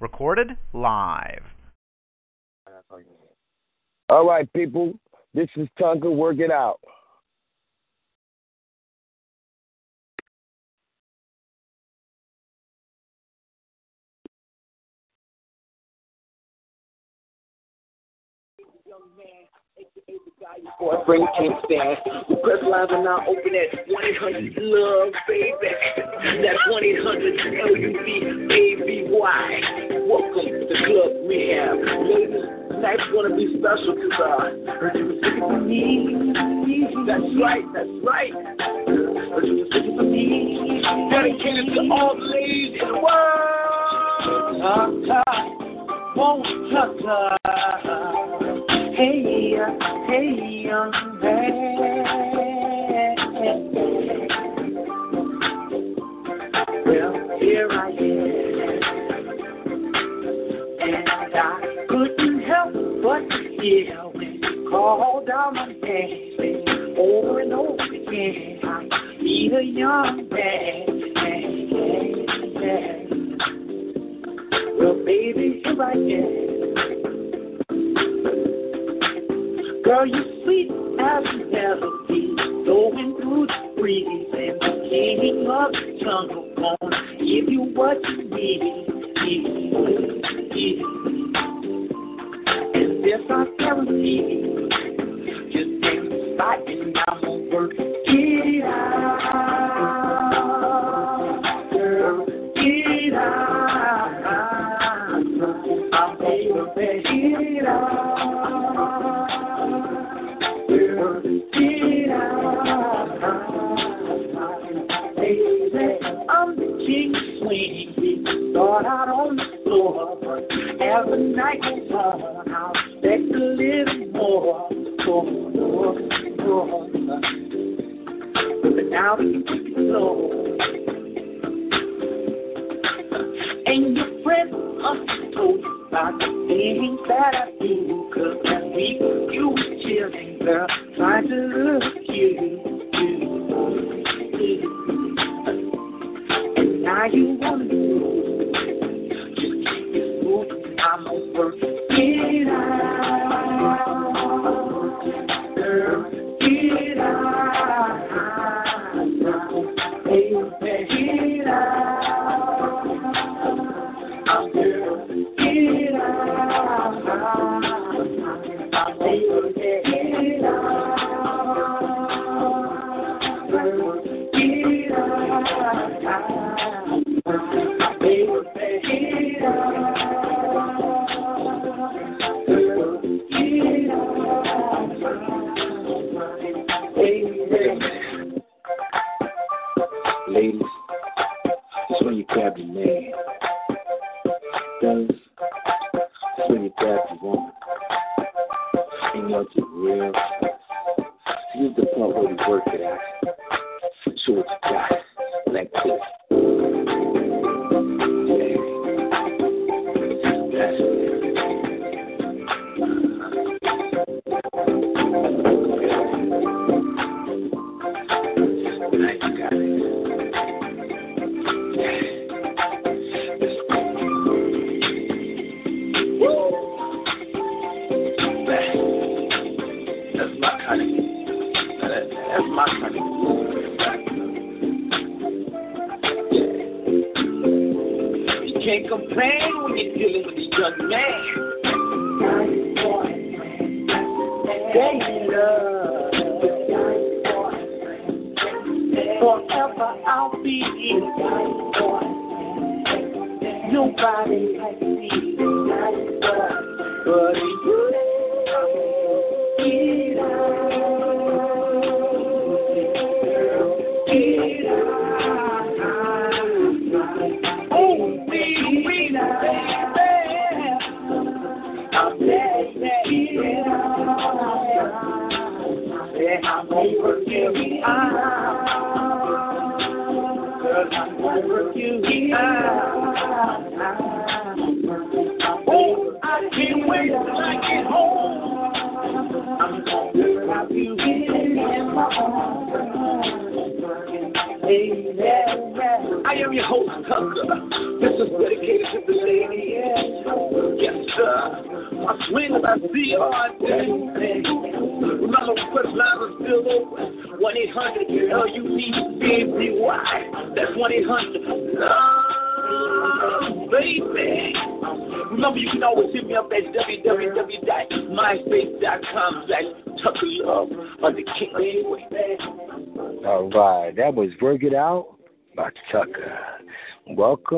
Recorded live. All right, people. This is Tunka. Work it out. Boyfriend can't stand. The press lines are now open at 1 800 Love, baby. That's 1 800 L U V A B Y. Welcome to the club we have. Ladies, tonight's gonna be special because uh, heard you for me. That's right, that's right. Heard you for me. Dedicated to all the ladies in the world. Ta-ta, won't ta-ta. Hey, hey, young man. Well, here I am, and I couldn't help but hear when you called my name over and over again. I need a young man. Well, baby, here I am. Girl, you sweet as a melody, flowing through the breeze, and the king of the jungle gonna give you what you need. And this I guarantee, just take the spot and I'm as the night goes I'll expect a little more, more, more, more. But now we keep it slow. And your friend must have you about the things that I do. Cause that week you were chilling, girl, trying to look cute. And now you wanna it I'm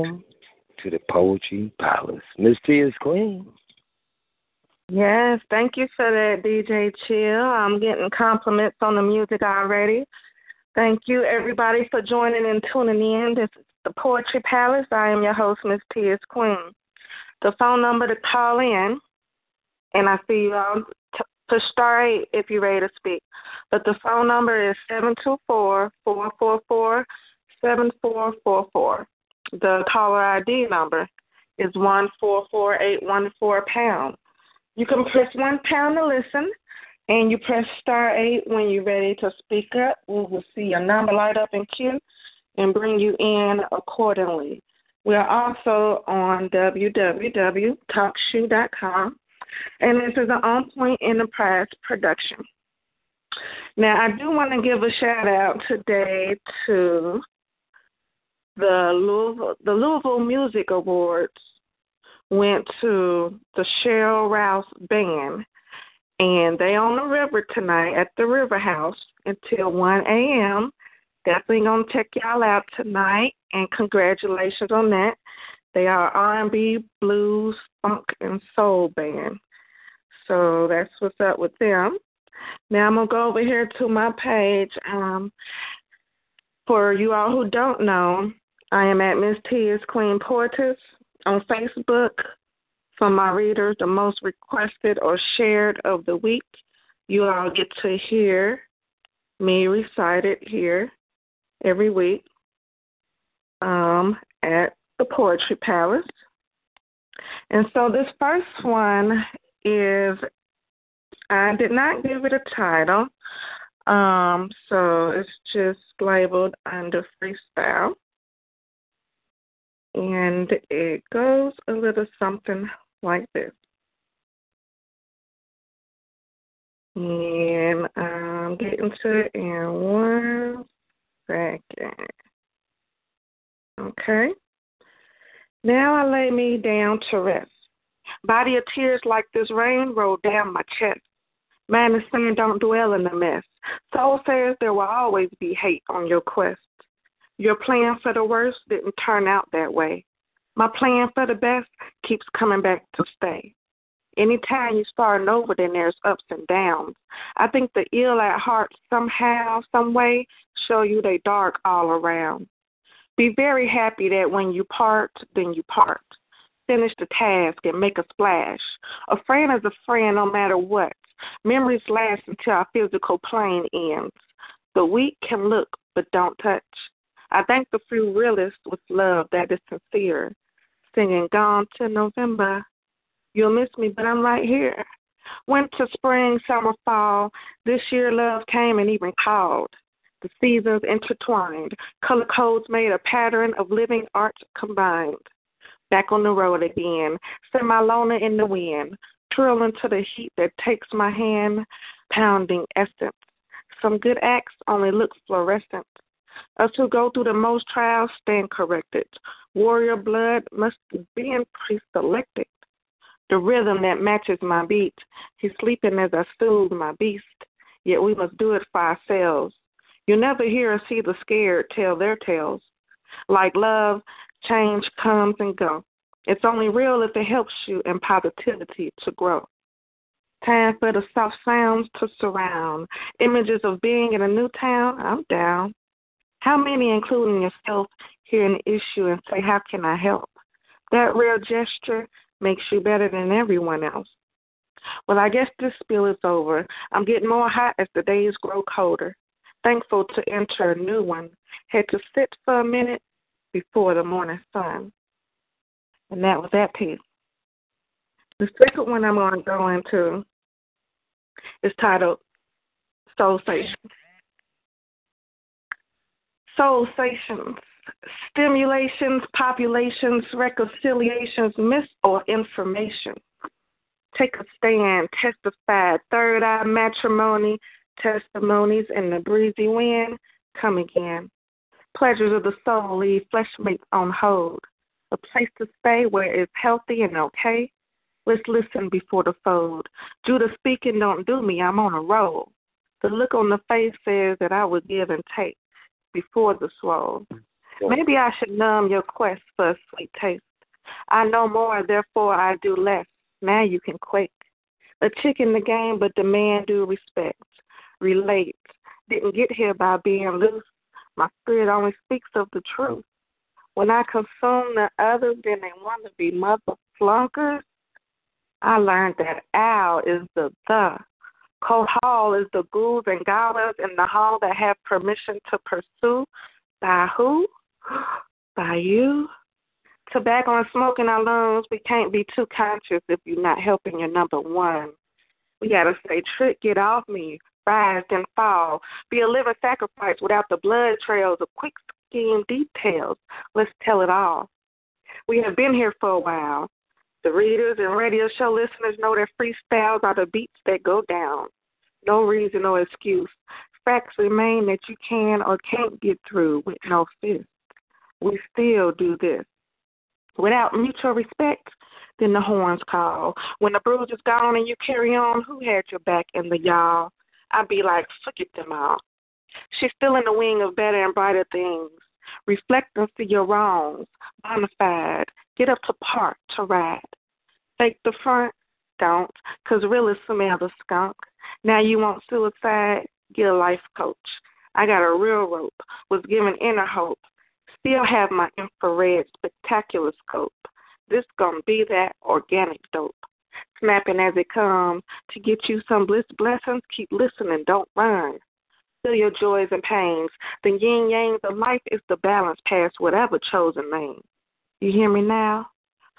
Welcome to the Poetry Palace. Miss T is Queen. Yes, thank you for that, DJ Chill. I'm getting compliments on the music already. Thank you, everybody, for joining and tuning in. This is the Poetry Palace. I am your host, Miss T is Queen. The phone number to call in, and I see you all t- push star eight if you're ready to speak. But the phone number is seven two four four four four seven four four four. The caller ID number is one four four eight one four pound. You can press one pound to listen, and you press star eight when you're ready to speak up. We will see your number light up in queue and bring you in accordingly. We are also on www.talkshoe.com, and this is an On Point Enterprise production. Now, I do want to give a shout out today to the Louisville, the Louisville Music Awards went to the Cheryl Rouse Band, and they on the river tonight at the River House until 1 a.m. Definitely gonna check y'all out tonight, and congratulations on that. They are R&B, blues, funk, and soul band. So that's what's up with them. Now I'm gonna go over here to my page. Um, for you all who don't know, I am at Miss T is Queen Poetess on Facebook. For my readers, the most requested or shared of the week, you all get to hear me recite it here every week um, at the Poetry Palace. And so this first one is, I did not give it a title, um, so it's just labeled under freestyle. And it goes a little something like this. And I'm getting to it in one second. Okay. Now I lay me down to rest. Body of tears like this rain roll down my chest. Man is saying don't dwell in the mess. Soul says there will always be hate on your quest. Your plan for the worst didn't turn out that way. My plan for the best keeps coming back to stay. Anytime you start over, then there's ups and downs. I think the ill at heart somehow, some way, show you they dark all around. Be very happy that when you part, then you part. Finish the task and make a splash. A friend is a friend no matter what. Memories last until our physical plane ends. The weak can look but don't touch. I thank the few realists with love that is sincere. Singing Gone to November. You'll miss me, but I'm right here. Winter, spring, summer, fall. This year love came and even called. The seasons intertwined. Color codes made a pattern of living arts combined. Back on the road again. Semi loner in the wind. Twirling to the heat that takes my hand. Pounding essence. Some good acts only look fluorescent. Uh, Us who go through the most trials stand corrected. Warrior blood must be pre selected. The rhythm that matches my beat. He's sleeping as I soothe my beast. Yet we must do it for ourselves. You never hear or see the scared tell their tales. Like love, change comes and go. It's only real if it helps you in positivity to grow. Time for the soft sounds to surround. Images of being in a new town, I'm down. How many, including yourself, hear an issue and say, How can I help? That rare gesture makes you better than everyone else. Well, I guess this spill is over. I'm getting more hot as the days grow colder. Thankful to enter a new one. Had to sit for a minute before the morning sun. And that was that piece. The second one I'm going to go into is titled Soul Station. Soulsations, stimulations, populations, reconciliations, myths, or information. Take a stand, testify, third eye matrimony, testimonies in the breezy wind, come again. Pleasures of the soul leave fleshmates on hold. A place to stay where it's healthy and okay. Let's listen before the fold. Judah speaking don't do me, I'm on a roll. The look on the face says that I would give and take before the swole. Maybe I should numb your quest for a sweet taste. I know more, therefore I do less. Now you can quake. A chick in the game, but the man do respect, relate. Didn't get here by being loose. My spirit only speaks of the truth. When I consume the others, then they want to be mother flunkers. I learned that Al is the the. Cold Hall is the ghouls and goblins in the hall that have permission to pursue. By who? By you. Tobacco and smoke in our lungs. We can't be too conscious if you're not helping your number one. We gotta say, trick, get off me, rise and fall. Be a living sacrifice without the blood trails of quick scheme details. Let's tell it all. We have been here for a while. The readers and radio show listeners know that freestyles are the beats that go down. No reason or excuse. Facts remain that you can or can't get through with no fist. We still do this. Without mutual respect, then the horns call. When the bruise is gone and you carry on, who had your back in the y'all? I'd be like, forget them all. She's still in the wing of better and brighter things. Reflect and see your wrongs. Bonafide. Get up to park to ride. Fake the front? Don't, because really smell the skunk. Now you want suicide? Get a life coach. I got a real rope. Was given inner hope. Still have my infrared spectacular scope. This gonna be that organic dope. Snapping as it comes to get you some bliss blessings. Keep listening, don't run. Feel your joys and pains. The yin yang of life is the balance past whatever chosen name. You hear me now?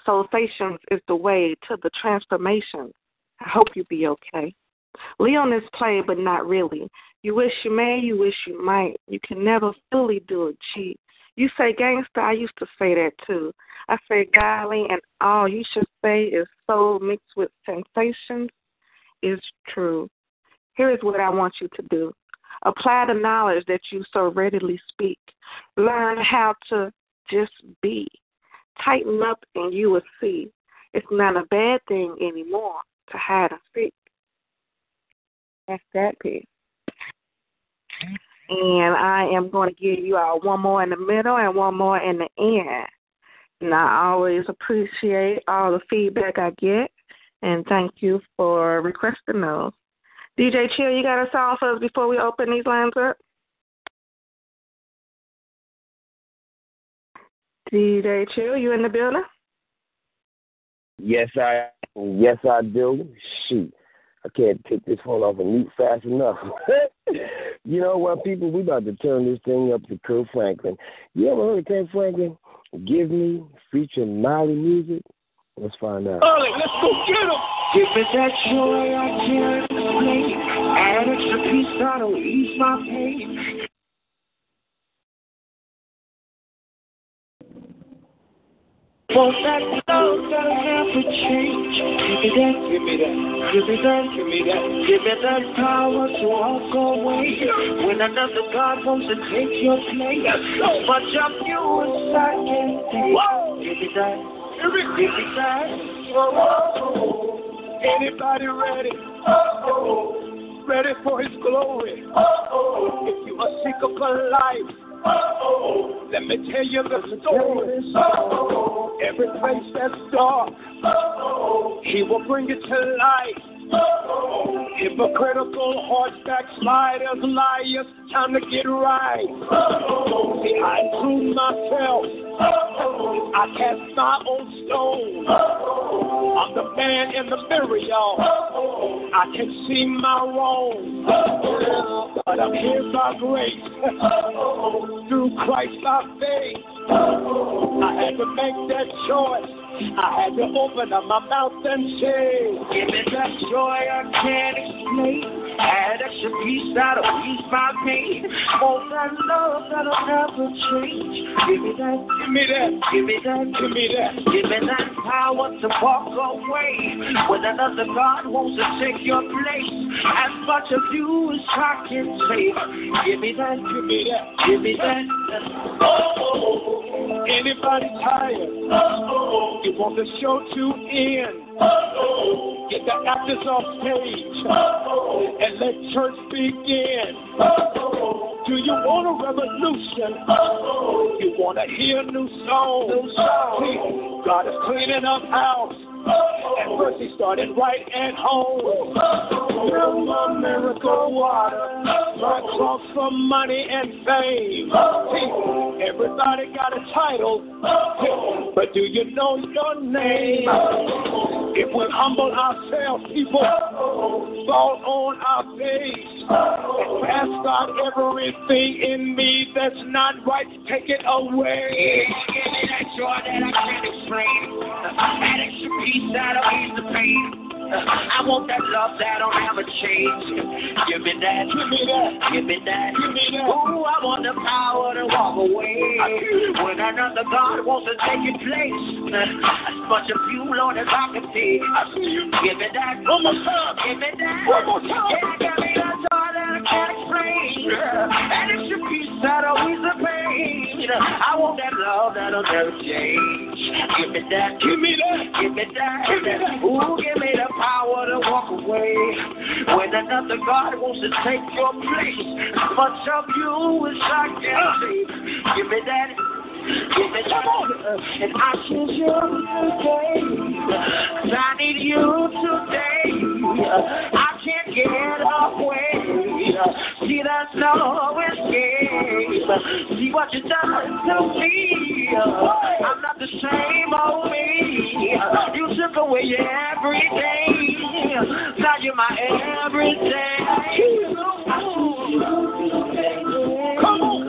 Soulsations is the way to the transformation. I hope you be okay. Leon is play, but not really. You wish you may, you wish you might. You can never fully do it cheap. You say gangster, I used to say that too. I say godly, and all you should say is soul mixed with sensations is true. Here is what I want you to do apply the knowledge that you so readily speak. Learn how to just be. Tighten up, and you will see it's not a bad thing anymore to hide and seek. That's that piece. And I am going to give you all one more in the middle and one more in the end. And I always appreciate all the feedback I get. And thank you for requesting those. DJ Chill, you got a song for us before we open these lines up? DJ Chill, you in the building? Yes, I yes I do. Shoot. I can't take this phone off and mute fast enough. you know what, people? We about to turn this thing up to Kirk Franklin. You ever heard of Kirk Franklin? Give me featuring Mali Music. Let's find out. Ollie, let's go get him. Give me that joy I can't explain. Add extra peace that'll ease my pain. Want that love that'll never change. Give me that, give me that, give me that, give me that, give me that power to walk away. When another God comes to take your place, so much of you inside can take. Give me that, give me that. Oh, anybody ready? Oh, ready for His glory? Oh, if you are sick of a life. Let me tell you the story. Every place that's dark, He will bring it to light. Hypocritical hearts, backsliders, liars, time to get right. See, I prove myself. I cast my own stone. I'm the man in the mirror, y'all. I can see my wrong. But I'm here by grace. Through Christ by faith. I had to make that choice. I had to open up my mouth and say, Give me that joy I can't explain. Add extra peace that'll ease my pain. Want that love that'll never change. Give me that, Give me that. give me that, Give me that. give me that power to walk away when another God wants to take your place. As much of you as I can take. Give me that, Give me that. give me that. Oh, oh, oh, oh. Anybody tired? You want the show to end? Get the actors off stage and let church begin. Do you want a revolution? You want to hear new songs? God is cleaning up house. And he started right at home. From America water, right across for money and fame. Everybody got a title, but do you know your name? If we humble ourselves, people fall on our face ask God everything in me that's not right, take it away. Give me that joy that I can't explain. That extra peace that'll ease the pain. I want that love that'll never change. Give me that, Give me that. give me that. Give me that. Ooh, I want the power to walk away when another God wants to take your place. As much of you, Lord, as I can. See. Give me that, One more time. give me that. One more time. Yeah, give me that that I can't explain. That extra peace that'll ease the pain. I want that love that'll never change. Give me that. Give me that. Give me that. Give me that. Ooh, give me the power to walk away when another God wants to take your place. Much of you as I can see. Give me that. Give me that. And I choose you today. 'Cause I need you today. I can't get away. See, there's no escape. See what you done to me. I'm not the same old me. You took away everything. Now you're my everything. Come on.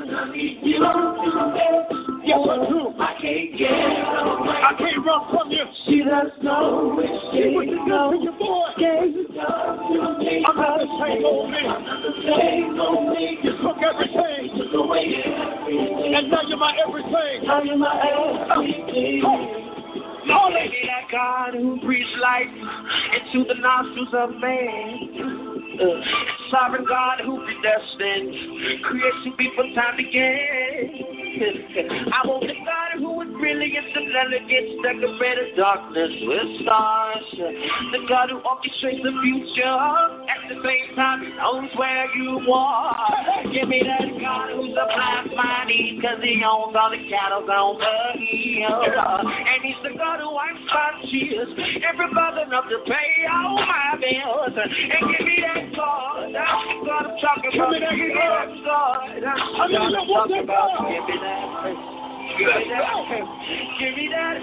Yes, I do. I can't get away. I can't run from you. See, there's no See what you done to your boy. I'm not the same old me. You took everything. away, And now you're my everything. Lord, be that God who breathes life into the nostrils of man. Uh, sovereign God who predestined creation before time began. I want the God who with brilliance and elegance decorated darkness with stars. The God who orchestrates the future at the same time he knows where you are. Give me that God who supplies my needs because he owns all the cattle on the hill. And he's the God who wipes my tears every brother enough to pay all my bills. And give me that God, that's the God I'm talking about. Give me that the God, I'm talking about. Give me that. Give me that. Give me that.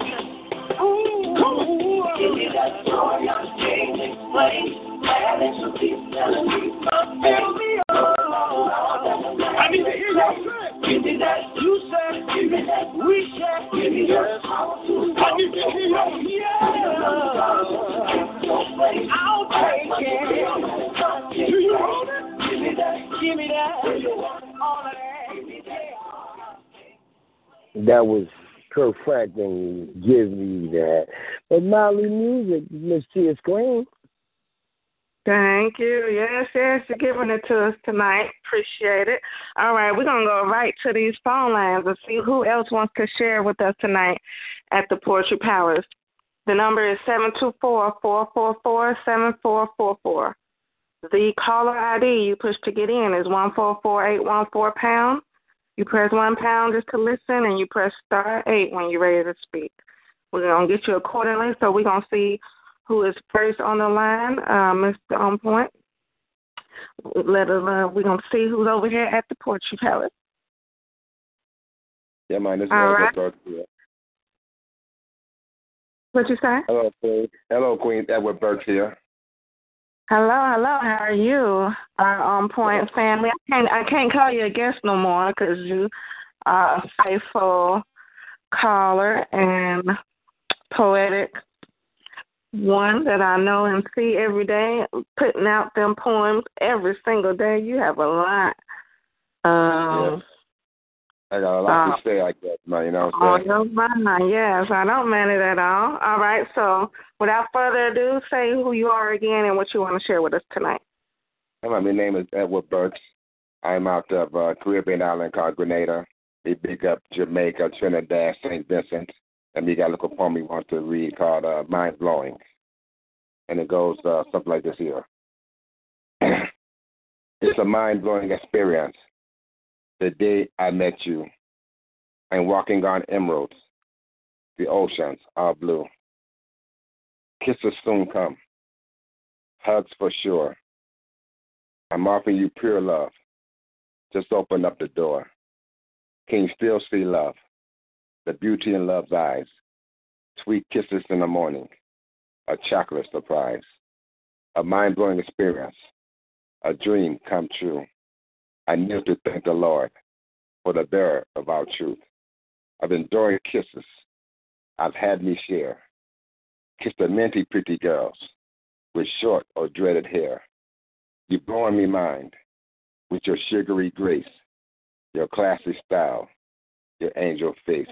Ooh, give me that joy I'm changing place. Having some peace, telling me, up. I need to hear say. Give me that. You said. Give me that. We said. Give me that. I need to hear you. Yeah. I'll take it. Do you want it? Give me that. Give me that. All of that. That was Kirk Franklin. Give me that. But Mali Music, Miss T is Queen. Thank you. Yes, yes, you're giving it to us tonight. Appreciate it. All right, we're to go right to these phone lines and see who else wants to share with us tonight at the Poetry Palace. The number is seven two four four four four seven four four four. The caller ID you push to get in is one four four eight one four pound. You press one pound just to listen, and you press star eight when you're ready to speak. We're gonna get you accordingly, so we're gonna see who is first on the line, uh, Mr. On Point. Let us, uh, we're gonna see who's over here at the Poetry Palace. Yeah, man, this is All right. Berkshire. What you say? Hello, Queen. Hello, Queen Edward Berkshire. Hello, hello. How are you, our On Point family? I can't, I can't call you a guest no more because you are a faithful caller and poetic one that I know and see every day, putting out them poems every single day. You have a lot. Um, I got a lot uh, to say, I guess, man. You know what I'm saying? your mind, yes. I don't mind it at all. All right, so without further ado, say who you are again and what you want to share with us tonight. My name is Edward Burks. I'm out of uh, Caribbean island called Grenada. We big up Jamaica, Trinidad, St. Vincent. And we got a little poem we want to read called uh, Mind Blowing. And it goes uh, something like this here. it's a mind blowing experience. The day I met you, I'm walking on emeralds. The oceans are blue. Kisses soon come. Hugs for sure. I'm offering you pure love. Just open up the door. Can you still see love? The beauty in love's eyes. Sweet kisses in the morning. A chocolate surprise. A mind blowing experience. A dream come true. I kneel to thank the Lord for the bearer of our truth. I've enjoyed kisses. I've had me share. Kissed the minty pretty girls with short or dreaded hair. You blowing me mind with your sugary grace, your classy style, your angel face.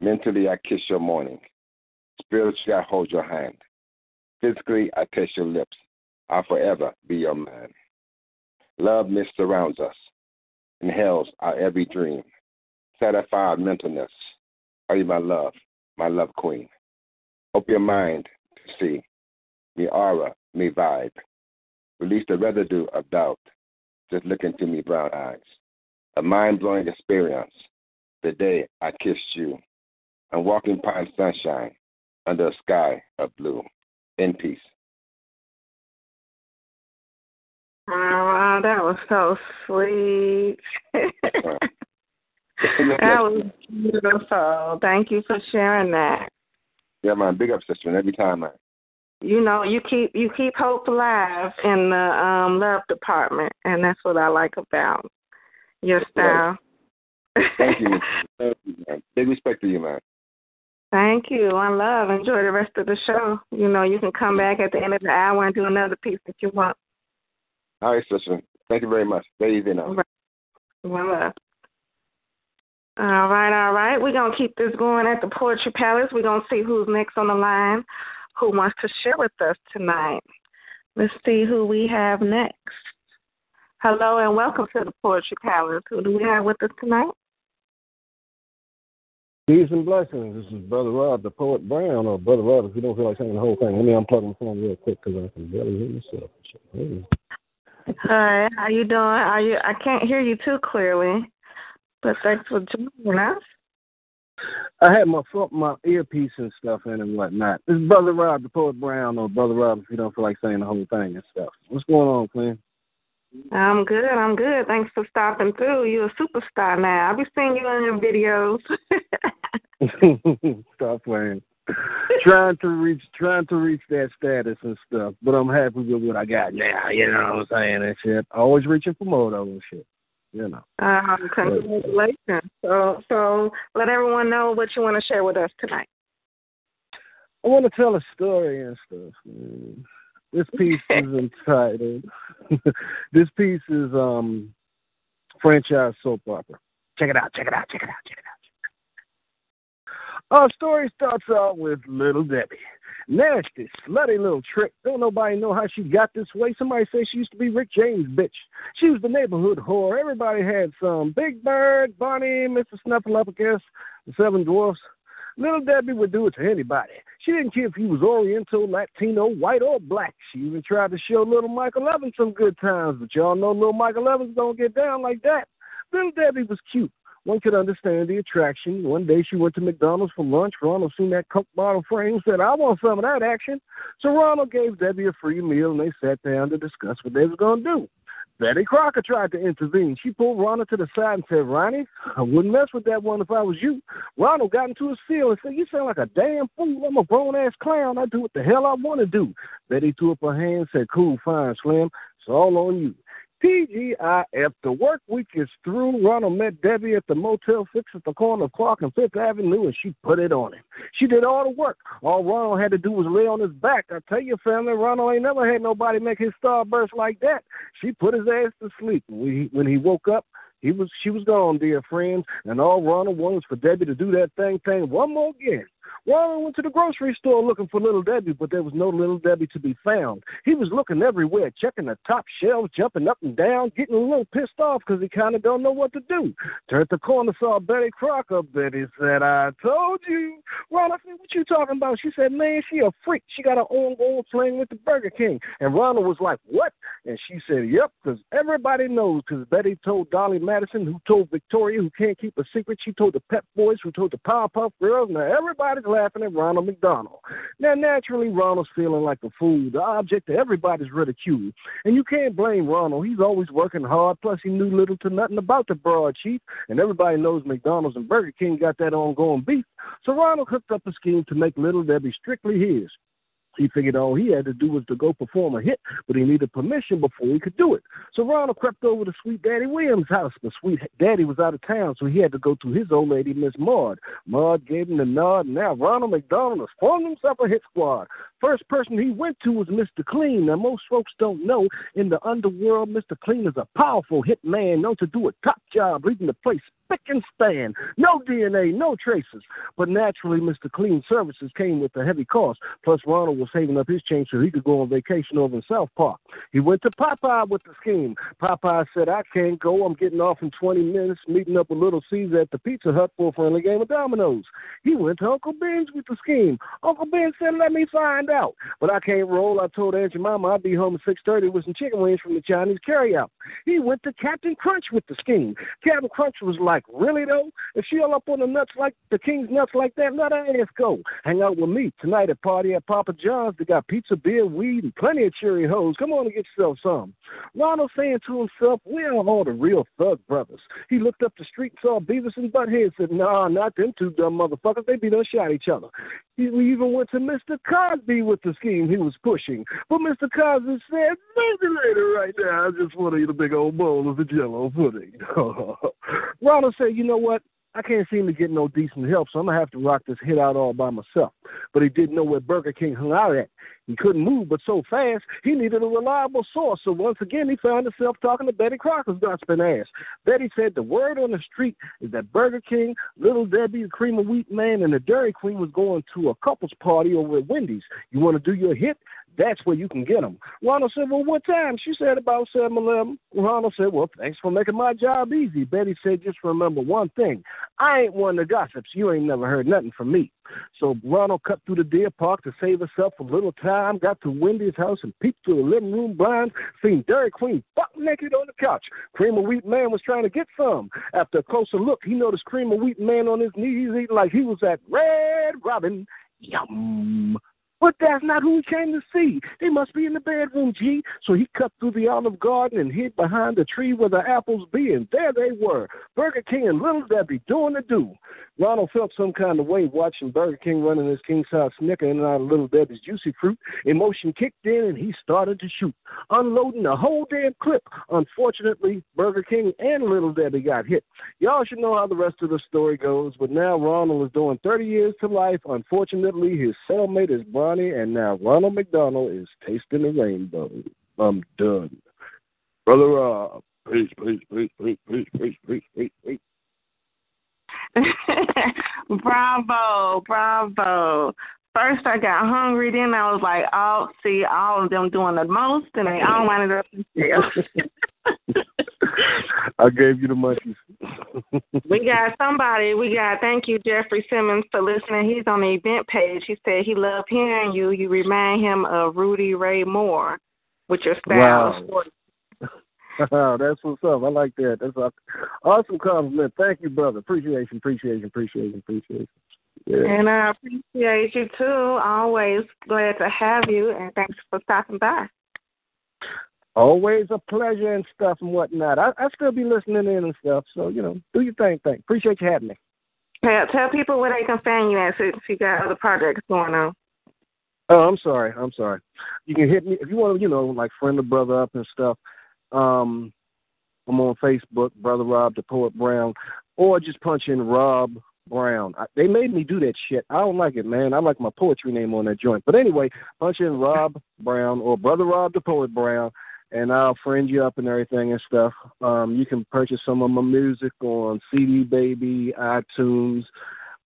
Mentally, I kiss your morning. Spiritually, I hold your hand. Physically, I touch your lips. I'll forever be your man. Love mist surrounds us, inhales our every dream. Satisfy our mentalness. Are you my love, my love queen? Open your mind to see me aura, me vibe. Release the residue of doubt. Just look into me brown eyes. A mind blowing experience. The day I kissed you. I'm walking pine sunshine under a sky of blue. In peace. Oh, that was so sweet. that was beautiful. Thank you for sharing that. Yeah, man. Big up, sister. and Every time, man. You know, you keep you keep hope alive in the um love department, and that's what I like about your style. Thank you. Thank you, man. Big respect to you, man. Thank you. One love. Enjoy the rest of the show. You know, you can come back at the end of the hour and do another piece that you want. All right, sister. Thank you very much. Very easy now. One love. Uh, all right, all right. We're going to keep this going at the Poetry Palace. We're going to see who's next on the line, who wants to share with us tonight. Let's see who we have next. Hello and welcome to the Poetry Palace. Who do we have with us tonight? Peace and blessings. This is Brother Rob, the Poet Brown, or Brother Rob, if you don't feel like saying the whole thing. Let me unplug my phone real quick because I can barely hear myself. Hey. Hi, how you doing? Are you? I can't hear you too clearly, but thanks for joining us. I had my my earpiece and stuff in and whatnot. This is Brother Rob, the Poet Brown, or Brother Rob, if you don't feel like saying the whole thing and stuff. What's going on, Queen? I'm good. I'm good. Thanks for stopping through. You're a superstar now. I'll be seeing you in your videos. Stop playing. trying to reach, trying to reach that status and stuff, but I'm happy with what I got now. You know what I'm saying and shit. Always reaching for more though and shit. You know. Um, congratulations. So, so let everyone know what you want to share with us tonight. I want to tell a story and stuff. Man. This piece is entitled. this piece is um franchise soap opera. Check it out. Check it out. Check it out. Check it out. Our story starts out with Little Debbie. Nasty, slutty little trick. Don't nobody know how she got this way. Somebody say she used to be Rick James' bitch. She was the neighborhood whore. Everybody had some. Big Bird, Bonnie, Mr. Snuffleupagus, the Seven Dwarfs. Little Debbie would do it to anybody. She didn't care if he was Oriental, Latino, white, or black. She even tried to show little Michael Evans some good times, but y'all know little Michael Evans don't get down like that. Little Debbie was cute. One could understand the attraction. One day she went to McDonald's for lunch. Ronald seen that Coke bottle frame said, I want some of that action. So Ronald gave Debbie a free meal and they sat down to discuss what they was going to do. Betty Crocker tried to intervene. She pulled Ronald to the side and said, Ronnie, I wouldn't mess with that one if I was you. Ronald got into his feelings and said, You sound like a damn fool. I'm a grown ass clown. I do what the hell I want to do. Betty threw up her hand and said, Cool, fine, Slim. It's all on you. TGIF. The work week is through. Ronald met Debbie at the Motel 6 at the corner of Clark and Fifth Avenue, and she put it on him. She did all the work. All Ronald had to do was lay on his back. I tell you, family, Ronald ain't never had nobody make his starburst like that. She put his ass to sleep. When he, when he woke up, he was she was gone, dear friends, and all Ronald wanted was for Debbie to do that thing thing one more again. Ronald went to the grocery store looking for Little Debbie, but there was no Little Debbie to be found. He was looking everywhere, checking the top shelves, jumping up and down, getting a little pissed off because he kind of don't know what to do. Turned the corner, saw Betty Crocker. Betty said, I told you. Ronald said, what you talking about? She said, man, she a freak. She got her own old fling with the Burger King. And Ronald was like, what? And she said, yep, because everybody knows because Betty told Dolly Madison, who told Victoria, who can't keep a secret. She told the Pep Boys, who told the Powerpuff Girls. Now everybody's laughing at Ronald McDonald. Now, naturally, Ronald's feeling like a fool, the object of everybody's ridicule. And you can't blame Ronald. He's always working hard, plus he knew little to nothing about the broadsheet. And everybody knows McDonald's and Burger King got that ongoing beef. So Ronald cooked up a scheme to make Little Debbie strictly his. He figured all he had to do was to go perform a hit, but he needed permission before he could do it. So Ronald crept over to Sweet Daddy Williams' house, but Sweet Daddy was out of town, so he had to go to his old lady, Miss Maud. Maud gave him the nod, and now Ronald McDonald has formed himself a hit squad. First person he went to was Mr. Clean. Now, most folks don't know in the underworld, Mr. Clean is a powerful hit man known to do a top job, leading the place spick and span. No DNA, no traces. But naturally, Mr. Clean's services came with a heavy cost. Plus, Ronald was saving up his change so he could go on vacation over in South Park. He went to Popeye with the scheme. Popeye said, I can't go. I'm getting off in 20 minutes, meeting up with Little Caesar at the Pizza Hut for a friendly game of dominoes. He went to Uncle Ben's with the scheme. Uncle Ben said, let me find out. But I can't roll. I told Aunt Mama I'd be home at 6.30 with some chicken wings from the Chinese carryout. He went to Captain Crunch with the scheme. Captain Crunch was like, really though? If she all up on the nuts like the king's nuts like that, let her ass go. Hang out with me tonight at party at Papa John's. They got pizza, beer, weed, and plenty of cherry hoes. Come on and get yourself some. Ronald saying to himself, we are all the real thug brothers. He looked up the street and saw Beavis and Butthead said, nah, not them two dumb motherfuckers. They be done shot each other. He, even went to Mr. Cosby with the scheme he was pushing. But Mr. Cosby said, maybe later right now. I just want to eat a big old bowl of the jello pudding. Ronald said, you know what? I can't seem to get no decent help, so I'm gonna have to rock this hit out all by myself. But he didn't know where Burger King hung out at. He couldn't move but so fast, he needed a reliable source. So once again, he found himself talking to Betty Crocker's gossiping ass. Betty said the word on the street is that Burger King, Little Debbie, the Cream of Wheat Man, and the Dairy Queen was going to a couple's party over at Wendy's. You want to do your hit? That's where you can get them. Ronald said, Well, what time? She said, About 7 11. Ronald said, Well, thanks for making my job easy. Betty said, Just remember one thing I ain't one of the gossips. You ain't never heard nothing from me. So Ronald cut through the deer park to save herself a little time, got to Wendy's house and peeked through the living room blinds, seen Dairy Queen buck naked on the couch. Cream of Wheat Man was trying to get some. After a closer look, he noticed Cream of Wheat Man on his knees eating like he was at Red Robin. Yum. But that's not who he came to see. They must be in the bedroom, G. So he cut through the olive garden and hid behind the tree where the apples be, and there they were, Burger King and Little Debbie doing the do. Ronald felt some kind of way watching Burger King running his king size snicker in and out of Little Debbie's juicy fruit. Emotion kicked in and he started to shoot, unloading the whole damn clip. Unfortunately, Burger King and Little Debbie got hit. Y'all should know how the rest of the story goes, but now Ronald is doing 30 years to life. Unfortunately, his cellmate is Bonnie, and now Ronald McDonald is tasting the rainbow. I'm done. Brother Rob. Peace, peace, peace, peace, peace, peace, peace, peace, peace. bravo, bravo. First, I got hungry. Then I was like, "Oh, see, all of them doing the most, and they all wanted to." I gave you the monkeys. we got somebody. We got. Thank you, Jeffrey Simmons, for listening. He's on the event page. He said he loved hearing you. You remind him of Rudy Ray Moore with your style. Wow. That's what's up. I like that. That's an awesome compliment. Thank you, brother. Appreciation, appreciation, appreciation, appreciation. Yeah. And I appreciate you too. Always glad to have you, and thanks for stopping by. Always a pleasure and stuff and whatnot. I I still be listening in and stuff. So you know, do your thing. Thing. Appreciate you having me. Tell, tell people where they can find you at since you got other projects going on. Oh, I'm sorry. I'm sorry. You can hit me if you want to, you know, like friend a brother up and stuff. Um, I'm on Facebook, Brother Rob the Poet Brown, or just punch in Rob Brown. I, they made me do that shit. I don't like it, man. I like my poetry name on that joint. But anyway, punch in Rob Brown or Brother Rob the Poet Brown, and I'll friend you up and everything and stuff. Um, you can purchase some of my music on CD Baby, iTunes,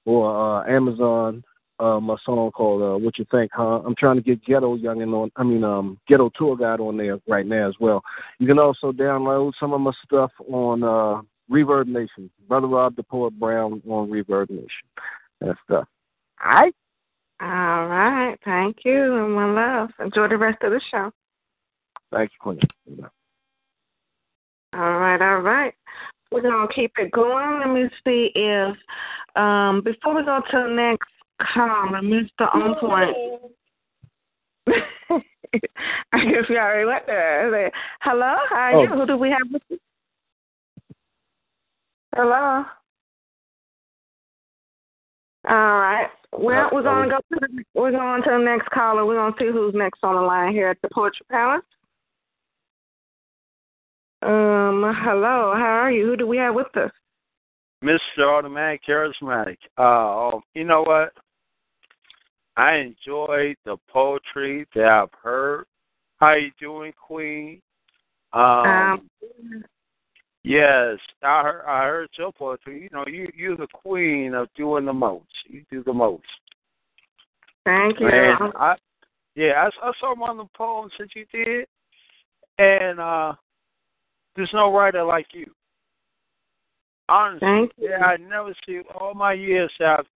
or uh, Amazon. Uh, my song called uh, "What You Think," huh? I'm trying to get Ghetto Youngin on. I mean, um, Ghetto Tour Guide on there right now as well. You can also download some of my stuff on uh, Reverb Nation. Brother Rob the Poet Brown on Reverb Nation. That stuff. All right. All right. Thank you and one love. Enjoy the rest of the show. Thank you, Queen. All right, all right. We're gonna keep it going. Let me see if um before we go to the next caller, Mr. On Point. I guess you already went there. Hello, how are Oh. you? Who do we have with you? Hello. All right. Well, we're gonna go to the, we're going to the next caller. We're gonna see who's next on the line here at the Poetry Palace. Um, hello, how are you? Who do we have with us? Mr. Automatic Charismatic. Uh, um, you know what? I enjoyed the poetry that I've heard. How you doing, Queen? Um, Um, yes, I heard. I heard your poetry. You know, you you're the queen of doing the most. You do the most. Thank you. And I, yeah, I, I saw one of the poems that you did, and uh there's no writer like you. Honestly, Thank you. yeah, I never see all my years I've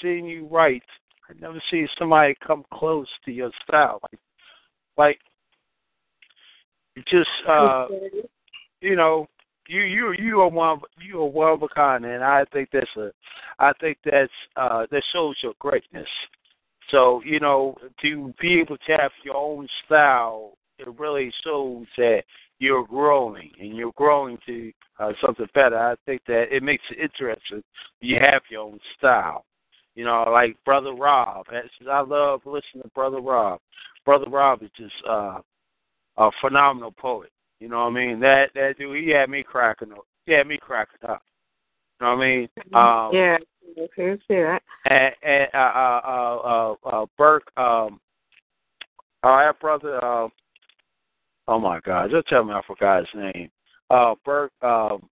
seen you write. I never see somebody come close to your style. Like, like you just uh, you know, you you you are one you are one of a kind, and I think that's a, I think that's uh that shows your greatness. So you know, to be able to have your own style, it really shows that you're growing and you're growing to uh, something better. I think that it makes it interesting. You have your own style. You know, like Brother Rob. I love listening to Brother Rob. Brother Rob is just uh, a phenomenal poet. You know what I mean? That that dude, he had me cracking up. He had me cracking up. You know what I mean? Um, yeah, okay, see that. and, and uh, uh, uh, uh, uh, Burke, um, our brother, uh, oh my God, just tell me I forgot his name. Uh, Burke, um,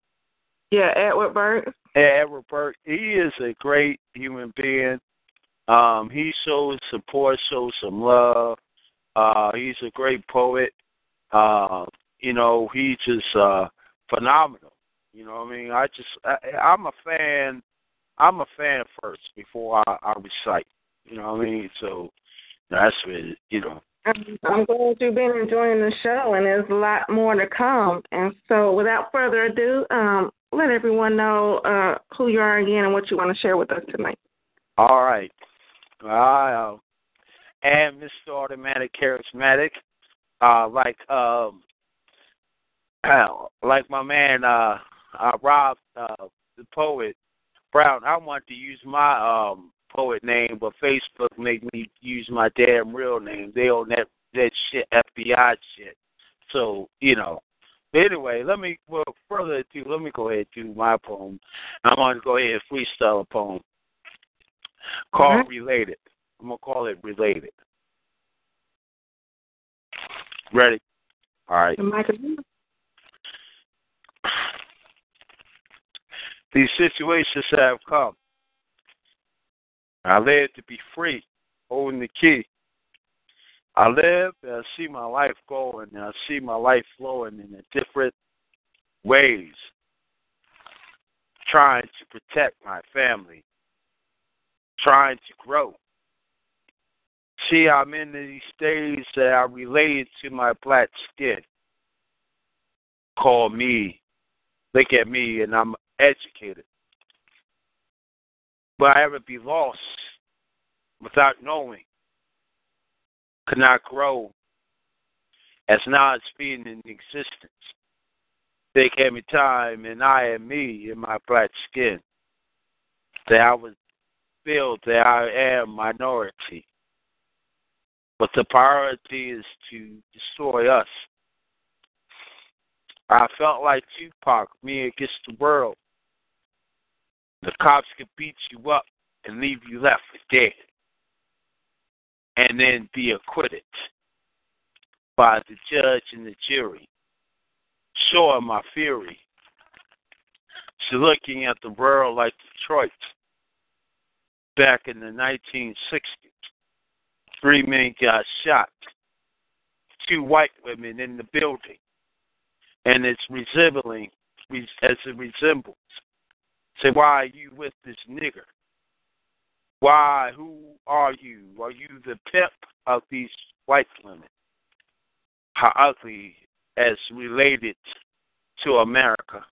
Yeah, Edward Burke. Edward Burke, he is a great human being. Um, he shows support, shows some love. Uh, he's a great poet. Uh, you know, he's just uh, phenomenal. You know what I mean? I just, I, I'm a fan. I'm a fan first before I, I recite. You know what I mean? So that's what you know. I'm glad you've been enjoying the show, and there's a lot more to come. And so, without further ado, um, let everyone know uh, who you are again and what you want to share with us tonight. All right. I am Mr. Automatic Charismatic. Uh, like um, like my man uh, uh, Rob, uh, the poet Brown. I want to use my um poet name, but Facebook make me use my damn real name. They own that that shit, FBI shit. So you know. But anyway, let me well further ado. Let me go ahead and do my poem. I'm going to go ahead and freestyle a poem called Mhm. related. I'm gonna call it related. Ready? All right. These situations have come. I live to be free, holding the key. I live and I see my life going and I see my life flowing in different ways. Trying to protect my family. Trying to grow. See, I'm in these days that are related to my black skin. Call me, look at me, and I'm educated. Will I ever be lost without knowing? Could not grow as knowledge being in existence. There came a time, and I and me in my black skin, that I was feel that I am minority. But the priority is to destroy us. I felt like Tupac, me against the world. The cops could beat you up and leave you left for dead. And then be acquitted by the judge and the jury. Showing my fury. So looking at the world like Detroit back in the 1960s. Three men got shot. Two white women in the building. And it's resembling, as it resembles. Say, why are you with this nigger? Why? Who are you? Are you the pimp of these white women? How ugly as related to America.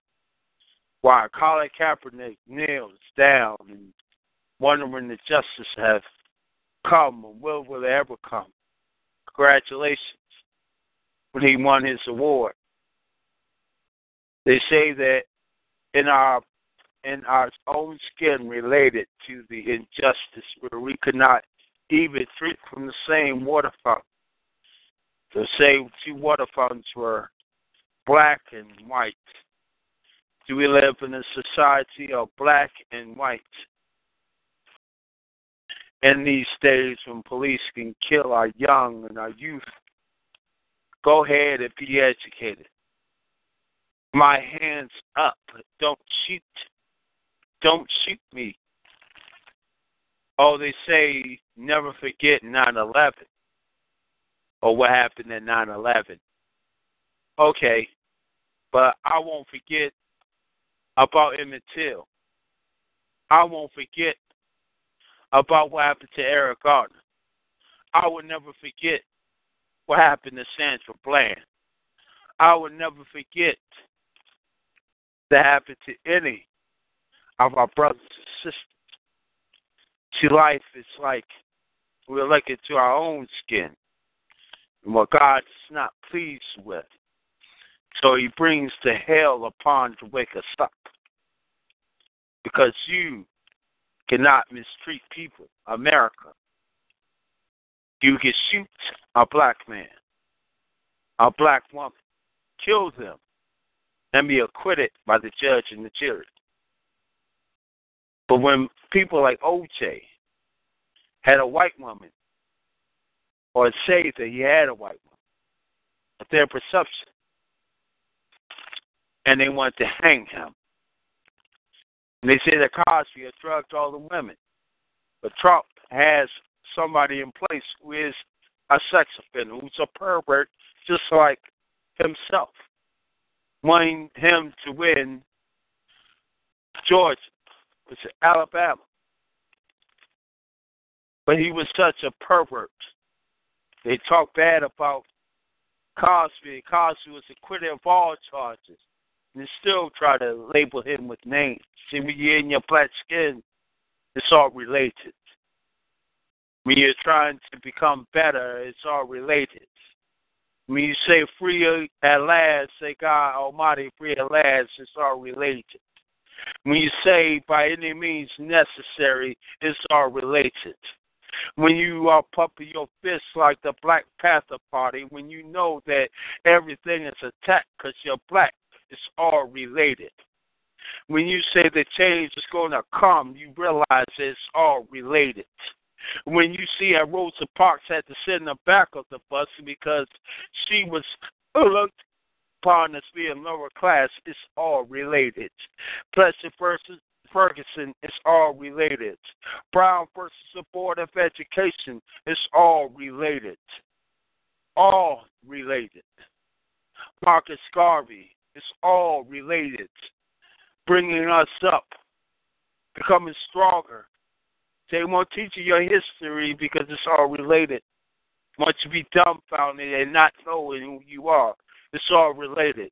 Why Colin Kaepernick kneels down and wondering if justice has come or will will it ever come. Congratulations when he won his award. They say that in our in our own skin related to the injustice where we could not even drink from the same water fountain. The same two water fountains were black and white. Do we live in a society of black and white? In these days when police can kill our young and our youth, go ahead and be educated. My hands up. Don't shoot. Don't shoot me. Oh, they say never forget 9 11 or what happened at 9 11. Okay, but I won't forget about Emmett Till. I won't forget about what happened to Eric Garner. I will never forget what happened to Sandra Bland. I will never forget that happened to any of our brothers and sisters. See, life is like we're looking to our own skin and what God is not pleased with. So he brings the hell upon to wake us up. Because you cannot mistreat people. America. You can shoot a black man, a black woman, kill them, and be acquitted by the judge and the jury. But when people like OJ had a white woman, or say that he had a white woman, but their perception, and they want to hang him. And they say that Cosby has drugged all the women. But Trump has somebody in place who is a sex offender, who's a pervert, just like himself, wanting him to win Georgia, which Alabama. But he was such a pervert. They talk bad about Cosby. Cosby was acquitted of all charges and still try to label him with names. See, when you're in your black skin, it's all related. When you're trying to become better, it's all related. When you say free at last, say God Almighty free at last, it's all related. When you say by any means necessary, it's all related. When you are pumping your fists like the Black Panther Party, when you know that everything is attacked because you're black, it's all related. When you say the change is going to come, you realize it's all related. When you see that Rosa Parks had to sit in the back of the bus because she was looked as being lower class, it's all related. Plessy versus Ferguson, it's all related. Brown versus the Board of Education, it's all related. All related. Marcus Garvey, it's all related. Bringing us up, becoming stronger. They won't teach you your history because it's all related. Want you be dumbfounded and not knowing who you are. It's all related.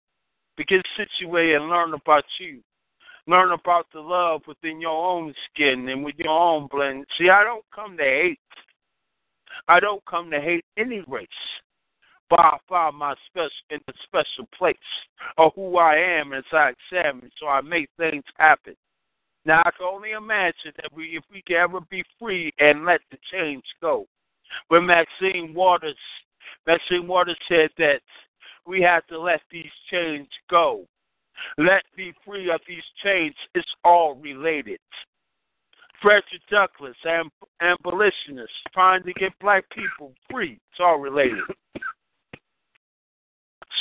Begin situated and learn about you. Learn about the love within your own skin and with your own blend. See, I don't come to hate. I don't come to hate any race but I find my special in a special place of who I am as I examine, so I make things happen. Now I can only imagine that we, if we can ever be free and let the change go. When Maxine Waters, Maxine Waters said that we have to let these chains go. Let be free of these chains. It's all related. Frederick Douglass and abolitionists trying to get black people free. It's all related.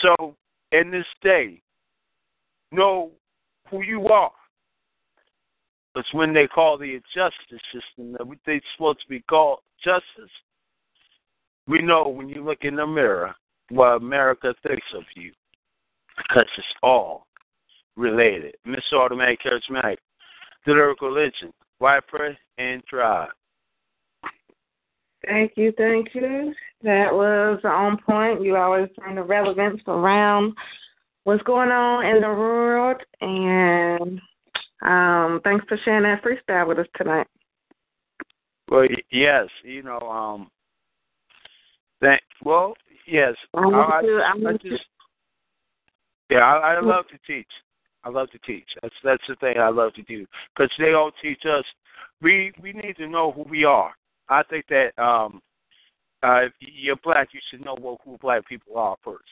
So, in this day, know who you are. It's when they call the justice system that they're supposed to be called justice. We know when you look in the mirror what America thinks of you because it's all related. Miss Automatic Charismatic, the lyrical legend, Viper and Tribe. Thank you, thank you. That was on point. You always bring the relevance around what's going on in the world, and um, thanks for sharing that freestyle with us tonight. Well, yes, you know, um, thank. Well, yes, I, I, to, I, I just, yeah, I, I love to teach. I love to teach. That's that's the thing I love to do because they all teach us. We we need to know who we are. I think that um, uh, if you're black, you should know what, who black people are first.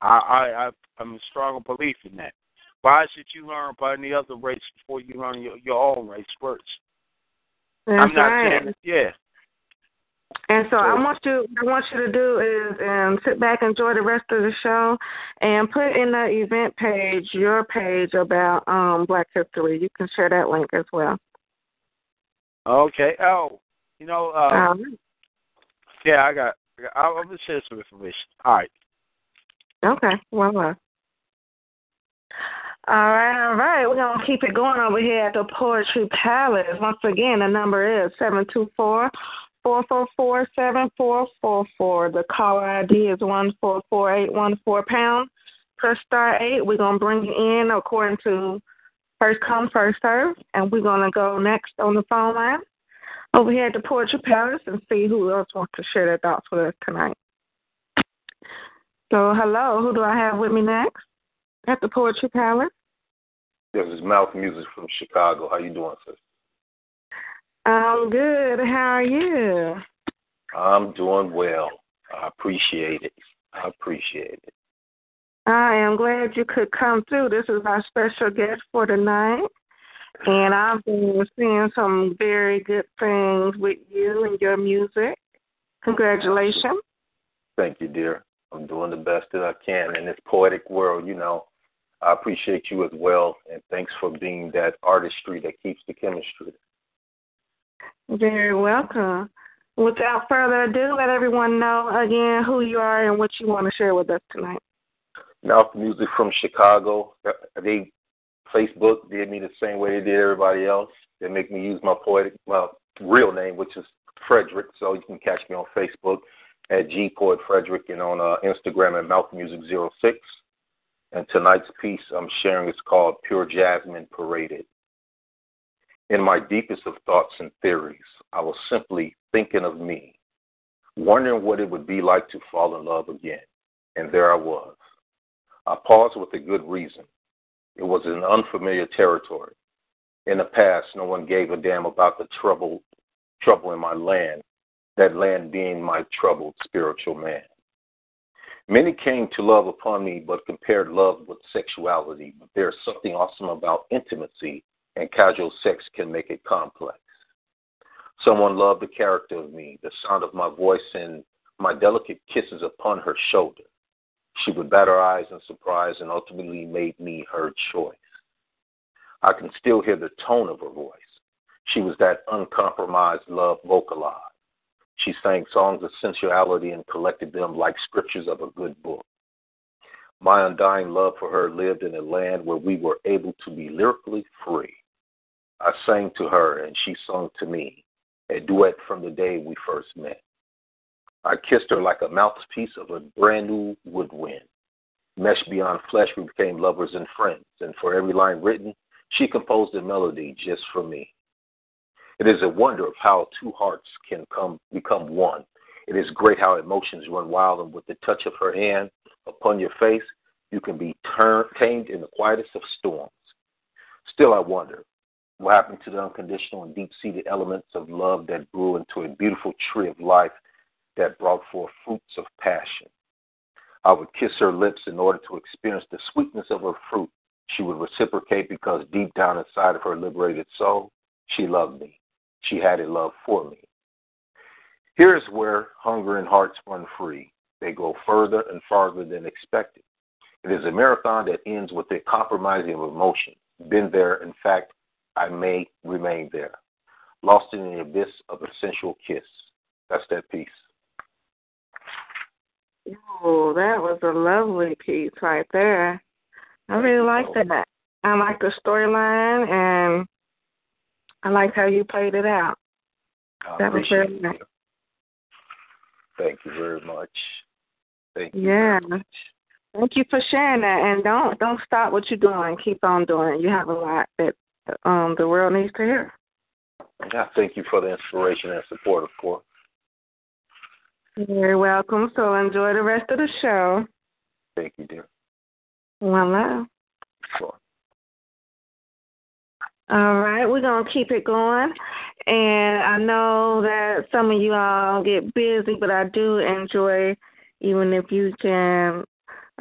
I I I'm a strong belief in that. Why should you learn about any other race before you learn your, your own race first? That's I'm not right. saying yeah. And so I want you I want you to do is um, sit back, enjoy the rest of the show, and put in the event page your page about um, Black History. You can share that link as well. Okay. Oh, you know, uh, um, yeah, I got. I'm gonna share some information. All right. Okay. Well, well. All right, all right. We're gonna keep it going over here at the Poetry Palace. Once again, the number is seven two four four four four seven four four four. The caller ID is one four four eight one four pound. Press star eight. We're gonna bring you in according to first come first serve, and we're gonna go next on the phone line over here at the Poetry Palace and see who else wants to share their thoughts with us tonight. So, hello, who do I have with me next at the Poetry Palace? This is Mali Music from Chicago. How you doing, sis? I'm good. How are you? I'm doing well. I appreciate it. I appreciate it. I am glad you could come through. This is our special guest for tonight. And I've been seeing some very good things with you and your music. Congratulations. Thank you, dear. I'm doing the best that I can in this poetic world, you know. I appreciate you as well, and thanks for being that artistry that keeps the chemistry. Very welcome. Without further ado, let everyone know again who you are and what you want to share with us tonight. Mali Music from Chicago. They Facebook did me the same way they did everybody else. They make me use my poetic, my real name, which is Frederick. So you can catch me on Facebook at G Poet Frederick and on uh, Instagram at Mali Music 06. And tonight's piece I'm sharing is called Pure Jasmine Paraded. In my deepest of thoughts and theories, I was simply thinking of me, wondering what it would be like to fall in love again. And there I was. I paused with a good reason. It was an unfamiliar territory. In the past, no one gave a damn about the trouble, trouble in my land, that land being my troubled spiritual man. Many came to love upon me, but compared love with sexuality. But there's something awesome about intimacy, and casual sex can make it complex. Someone loved the character of me, the sound of my voice, and my delicate kisses upon her shoulder. She would bat her eyes in surprise and ultimately made me her choice. I can still hear the tone of her voice. She was that uncompromised love vocalized. She sang songs of sensuality and collected them like scriptures of a good book. My undying love for her lived in a land where we were able to be lyrically free. I sang to her and she sung to me, a duet from the day we first met. I kissed her like a mouthpiece of a brand new woodwind. Meshed beyond flesh, we became lovers and friends, and for every line written, she composed a melody just for me. It is a wonder of how two hearts can come become one. It is great how emotions run wild, and with the touch of her hand upon your face, you can be turned, tamed in the quietest of storms. Still, I wonder what happened to the unconditional and deep seated elements of love that grew into a beautiful tree of life that brought forth fruits of passion. I would kiss her lips in order to experience the sweetness of her fruit. She would reciprocate because deep down inside of her liberated soul, she loved me. She had a love for me. Here's where hunger and hearts run free. They go further and farther than expected. It is a marathon that ends with a compromising of emotion. Been there, in fact, I may remain there. Lost in the abyss of a sensual kiss. That's that piece. Oh, that was a lovely piece right there. I really like that. I like the storyline and I like how you played it out. I that was very nice. Thank you very much. Thank you. Yeah. Thank you for sharing that, and don't don't stop what you're doing. Keep on doing. You have a lot that um the world needs to hear. Yeah, thank you for the inspiration and support, of course. You're very welcome. So enjoy the rest of the show. Thank you, dear. One love. Sure. All right, we're gonna keep it going, and I know that some of you all get busy, but I do enjoy even if you can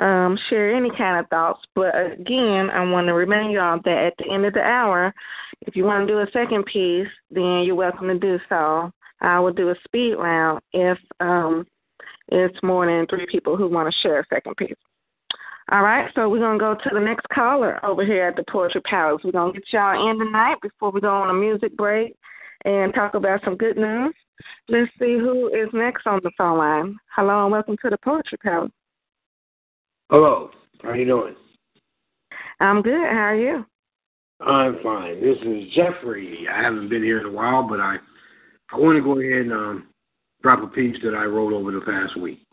um, share any kind of thoughts. But again, I want to remind you all that at the end of the hour, if you want to do a second piece, then you're welcome to do so. I will do a speed round if um, it's more than three people who want to share a second piece. All right, so we're going to go to the next caller over here at the Poetry Palace. We're going to get y'all in tonight before we go on a music break and talk about some good news. Let's see who is next on the phone line. Hello and welcome to the Poetry Palace. Hello. How you doing? I'm good. How are you? I'm fine. This is Jeffrey. I haven't been here in a while, but I I want to go ahead and um, drop a piece that I wrote over the past week.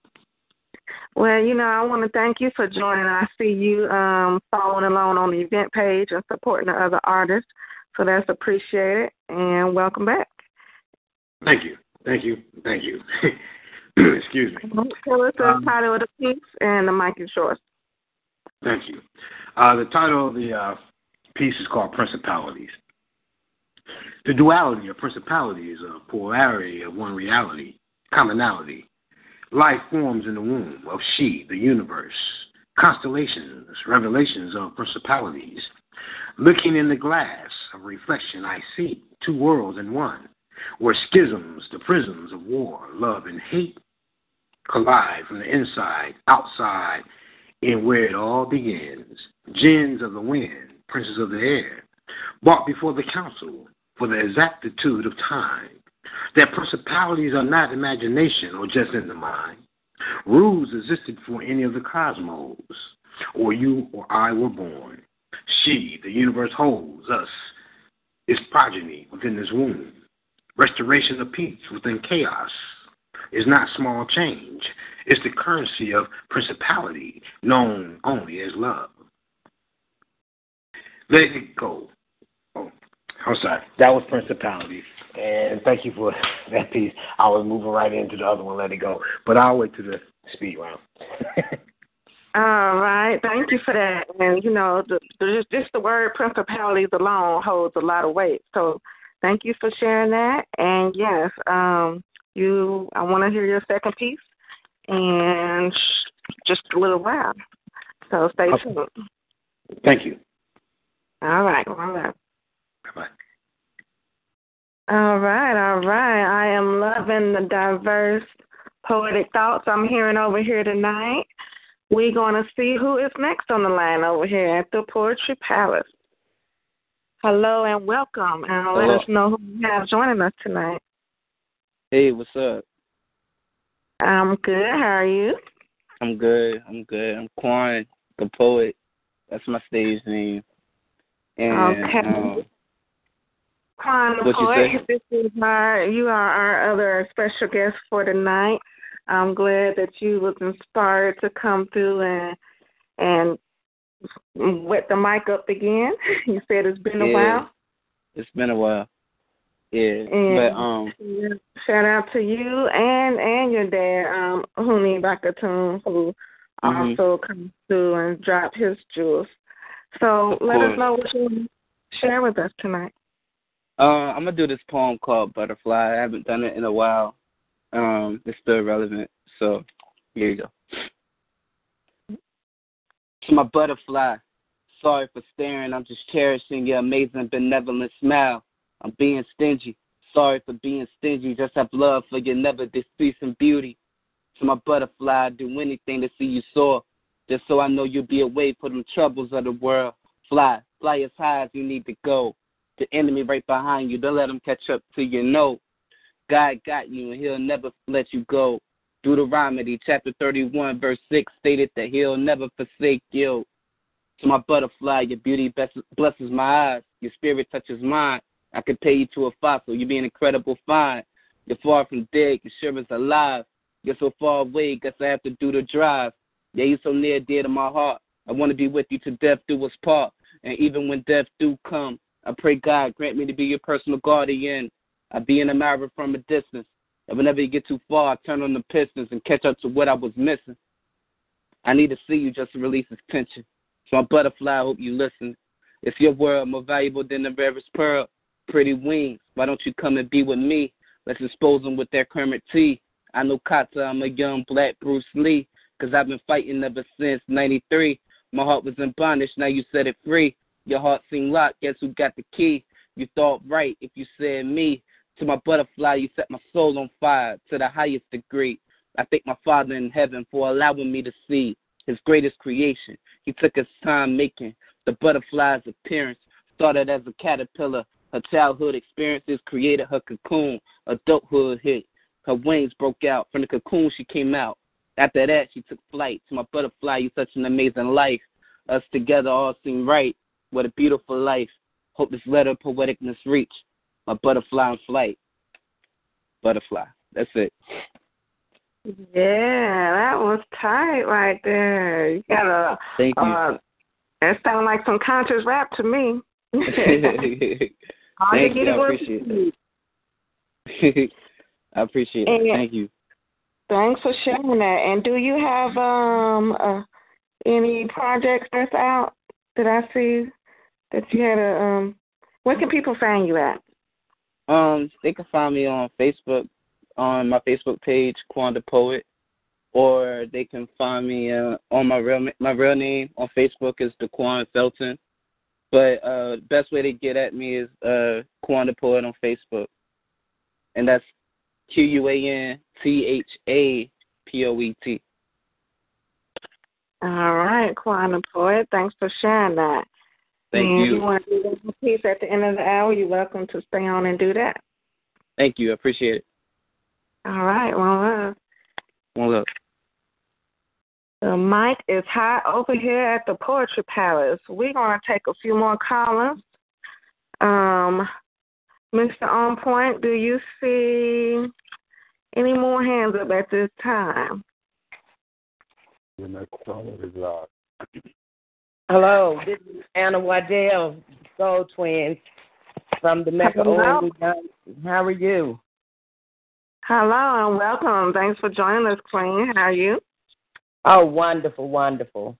Well, you know, I want to thank you for joining. I see you um, following along on the event page and supporting the other artists, so that's appreciated. And welcome back. Thank you. Thank you. Thank you. Excuse me. Tell us the Um, title of the piece, and the mic is yours. Thank you. Uh, the title of the uh, piece is called Principalities. The duality of principality is a polarity of one reality, commonality. Life forms in the womb of she, the universe, constellations, revelations of principalities. Looking in the glass of reflection, I see two worlds in one, where schisms, the prisms of war, love, and hate collide from the inside, outside, and where it all begins. Jinns of the wind, princes of the air, brought before the council for the exactitude of time. Their principalities are not imagination or just in the mind. Rules existed for any of the cosmos, or you or I were born. She, the universe, holds us, its progeny within this womb. Restoration of peace within chaos is not small change. It's the currency of principality, known only as love. Let it go. Oh, I'm sorry. That was principality. And thank you for that piece. I was moving right into the other one, let it go. But I'll wait to the speed round. All right, thank you for that. And you know, the, the, just the word principalities alone holds a lot of weight. So, thank you for sharing that. And yes, um, you, I want to hear your second piece, and just a little while. So stay Okay. tuned. Thank you. All right, all right. Bye-bye. All right, all right. I am loving the diverse poetic thoughts I'm hearing over here tonight. We're going to see who is next on the line over here at the Poetry Palace. Hello and welcome, and let us know who you have joining us tonight. Hey, what's up? I'm good. How are you? I'm good. I'm good. I'm Quan, the poet. That's my stage name. And Okay. um, Quan the you poet, this is our you are our other special guest for tonight. I'm glad that you was inspired to come through and and wet the mic up again. You said it's been a while. it's been a while. Yeah, And but um, shout out to you and and your dad, um, Huni Bakatoon, who Mhm. also comes through and drop his jewels. So Of let us know what you want to share with us tonight. uh, I'm gonna do this poem called Butterfly. I haven't done it in a while. Um, it's still relevant. So here you go. To my butterfly, sorry for staring. I'm just cherishing your amazing, benevolent smile. I'm being stingy. Sorry for being stingy. Just have love for your never decreasing beauty. To my butterfly, I'd do anything to see you soar. Just so I know you'll be away from them troubles of the world. Fly, fly as high as you need to go. The enemy right behind you, don't let him catch up to you. No, God got you and he'll never let you go. Deuteronomy chapter 31, verse 6 stated that he'll never forsake you. To my butterfly, your beauty blesses my eyes. Your spirit touches mine. I could pay you to a fossil. You be an incredible find. You're far from dead. Your sure is alive. You're so far away. Guess I have to do the drive. Yeah, you're so near, dear to my heart. I want to be with you to death do us part. And even when death do come, I pray God grant me to be your personal guardian. I be in a mirror from a distance. And whenever you get too far, I turn on the pistons and catch up to what I was missing. I need to see you just to release this tension. So my butterfly, I hope you listen. If your world more valuable than the rarest pearl, pretty wings, why don't you come and be with me? Let's expose them with that Kermit T. I know Kata, I'm a young black Bruce Lee, cause I've been fighting ever since 93. My heart was in bondage, now you set it free. Your heart seemed locked, guess who got the key? You thought right if you said me. To my butterfly, you set my soul on fire to the highest degree. I thank my Father in heaven for allowing me to see his greatest creation. He took his time making the butterfly's appearance. Started as a caterpillar. Her childhood experiences created her cocoon. Adulthood hit. Her wings broke out. From the cocoon, she came out. After that, she took flight. To my butterfly, you such an amazing life. Us together all seem right. What a beautiful life. Hope this letter of poeticness reach my butterfly in flight. Butterfly. That's it. Yeah, that was tight right there. You got a. Thank you. Uh, that sounds like some conscious rap to me. Thank you. I appreciate it. I appreciate it. Thank you. Thanks for sharing that. And do you have um uh, any projects that's out that I see that you had a um? Where can people find you at? Um, they can find me on Facebook on my Facebook page, Quan the Poet, or they can find me uh, on my real my real name on Facebook is Daquan Felton. But uh, best way to get at me is uh, Quan Poet on Facebook, and that's Q U A N T H A P O E T. All right, Quan the Poet. Thanks for sharing that. Thank and you. If you want to do a piece at the end of the hour, you're welcome to stay on and do that. Thank you. I appreciate it. All right. Well, uh, One love. The mic is hot over here at the Poetry Palace. We're going to take a few more callers. Um, Mr. On Point, do you see any more hands up at this time? The next caller is uh, Hello, this is Anna Waddell, Soul Twins from the Mecca Hello. How are you? Hello and welcome. Thanks for joining us, Queen. How are you? Oh, wonderful, wonderful.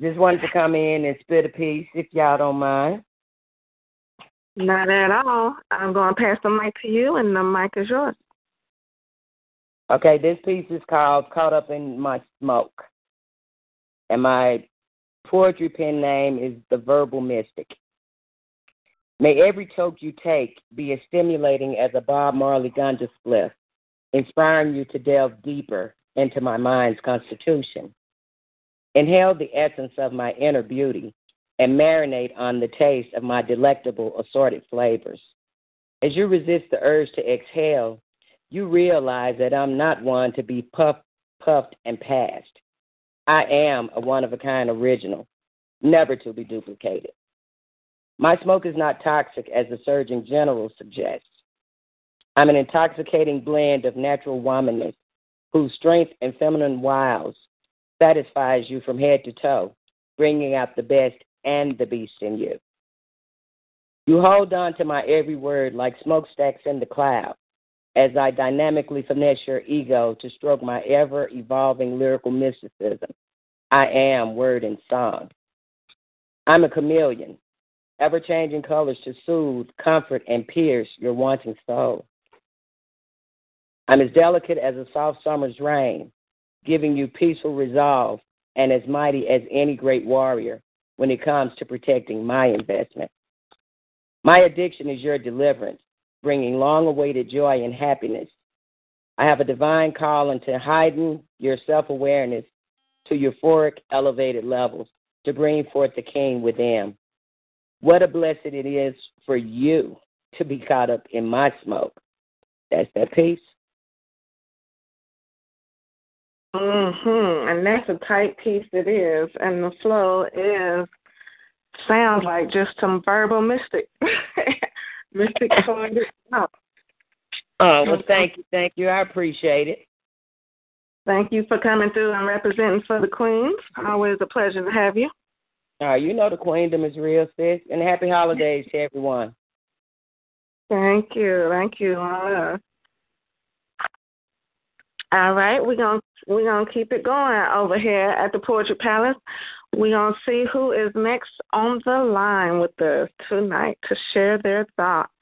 Just wanted to come in and spit a piece, if y'all don't mind. Not at all. I'm going to pass the mic to you, and the mic is yours. Okay, this piece is called Caught Up in My Smoke. And my poetry pen name is The Verbal Mystic. May every toke you take be as stimulating as a Bob Marley ganja spliff, inspiring you to delve deeper into my mind's constitution. Inhale the essence of my inner beauty and marinate on the taste of my delectable assorted flavors. As you resist the urge to exhale, you realize that I'm not one to be puffed, puffed, and passed. I am a one of a kind original, never to be duplicated. My smoke is not toxic as the Surgeon General suggests. I'm an intoxicating blend of natural womanness whose strength and feminine wiles satisfies you from head to toe, bringing out the best and the beast in you. You hold on to my every word like smokestacks in the cloud as I dynamically finesse your ego to stroke my ever evolving lyrical mysticism. I am word and song. I'm a chameleon, ever changing colors to soothe, comfort, and pierce your wanting soul. I'm as delicate as a soft summer's rain, giving you peaceful resolve and as mighty as any great warrior when it comes to protecting my investment. My addiction is your deliverance, bringing long awaited joy and happiness. I have a divine calling to heighten your self awareness to euphoric, elevated levels to bring forth the king within. What a blessing it is for you to be caught up in my smoke. That's that piece. Mhm. And that's a tight piece it is, and the flow is sounds like just some verbal mystic, mystic poetic stuff. Oh well, thank you, thank you. I appreciate it. Thank you for coming through and representing for the Queens. Always a pleasure to have you. Uh, you know the queendom is real, sis. And happy holidays to everyone. Thank you, thank you. Uh, all right, we're gonna we're gonna keep it going over here at the Poetry Palace. We're gonna see who is next on the line with us tonight to share their thoughts.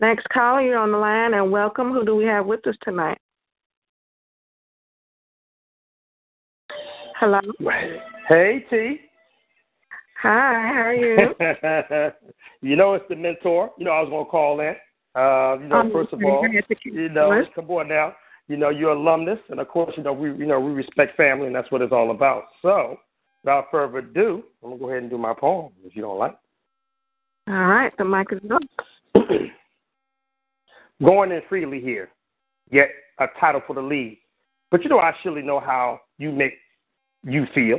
Next caller, you're on the line, and welcome. Who do we have with us tonight? Hello. Hey T. Hi, how are you? you know it's the mentor. You know I was gonna call in. Uh, you know, Um, first of all, you know, come on now. You know, you're alumnus, and of course, you know we, you know, we respect family, and that's what it's all about. So, without further ado, I'm gonna go ahead and do my poem, if you don't like. All right, the mic is yours. Going in freely here, yet a title for the lead. But you know, I surely know how you make you feel.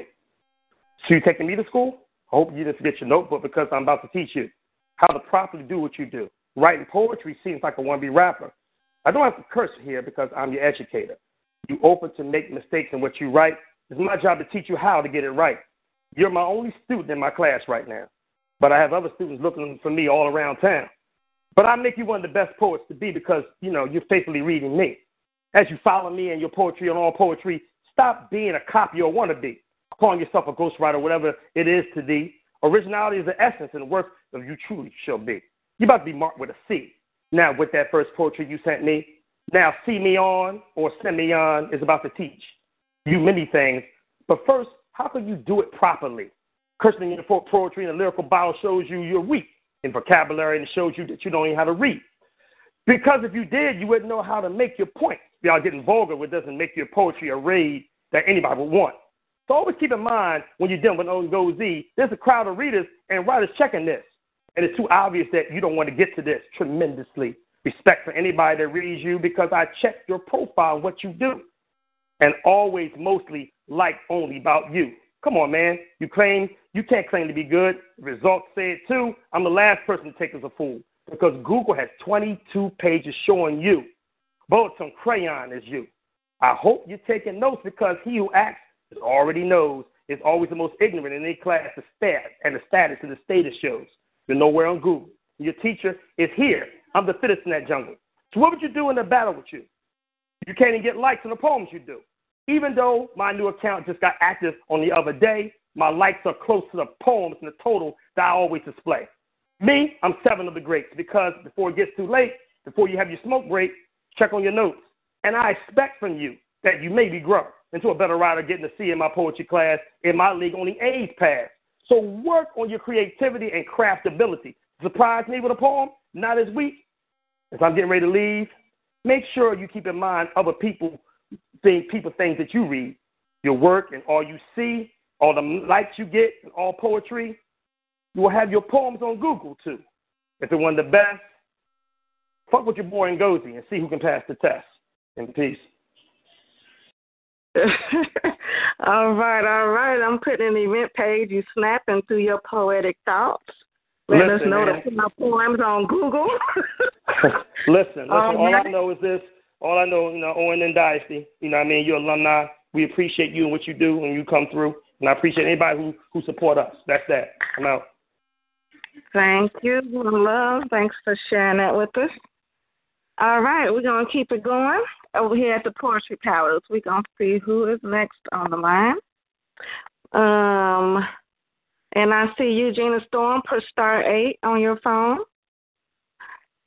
So you taking me to school? I hope you didn't forget your notebook because I'm about to teach you how to properly do what you do. Writing poetry seems like a wannabe rapper. I don't have to curse here because I'm your educator. You open to make mistakes in what you write. It's my job to teach you how to get it right. You're my only student in my class right now, but I have other students looking for me all around town. But I make you one of the best poets to be because, you know, you're faithfully reading me. As you follow me and your poetry and all poetry, stop being a copy or wannabe, calling yourself a ghostwriter, whatever it is to thee. Originality is the essence and worth of you truly shall be. You're about to be marked with a C. Now, with that first poetry you sent me, now see me on or send me on is about to teach you many things. But first, how can you do it properly? Cursing in your poetry and the lyrical Bible shows you you're weak in vocabulary and it shows you that you don't even how to read. Because if you did, you wouldn't know how to make your point. Y'all getting vulgar, which doesn't make your poetry a raid that anybody would want. So always keep in mind when you're dealing with Ngozi, there's a crowd of readers and writers checking this. And it's too obvious that you don't want to get to this tremendously. Respect for anybody that reads you because I check your profile, what you do. And always mostly like only about you. Come on, man. You claim you can't claim to be good. Results say it too. I'm the last person to take as a fool because Google has 22 pages showing you. Bullets on crayon is you. I hope you're taking notes because he who acts already knows is always the most ignorant in any class the stat and the status of the status shows. You're nowhere on Google. Your teacher is here. I'm the fittest in that jungle. So what would you do in a battle with you? You can't even get likes on the poems you do. Even though my new account just got active on the other day, my likes are close to the poems and the total that I always display. Me, I'm seven of the greats because before it gets too late, before you have your smoke break, check on your notes. And I expect from you that you maybe grow into a better writer getting to see in my poetry class in my league only A's pass. So work on your creativity and craftability. Surprise me with a poem, not as weak. If I'm getting ready to leave, make sure you keep in mind other people think people things that you read, your work and all you see, all the likes you get, and all poetry. You will have your poems on Google too. If they're one of the best, fuck with your boy Ngozi and see who can pass the test. In peace. all right, all right. I'm putting an event page. You snapping through your poetic thoughts. Let Listen, us know man. to put my poems on Google. listen, listen. Um, all I know is this. All I know, you know, Owen and Dynasty. You know, what I mean, you're alumni. We appreciate you and what you do when you come through, and I appreciate anybody who who support us. That's that. I'm out. Thank you, love. Thanks for sharing that with us. All right, we're gonna keep it going over here at the Poetry Palace. We're gonna see who is next on the line. Um, and I see Eugenia Storm push star eight on your phone,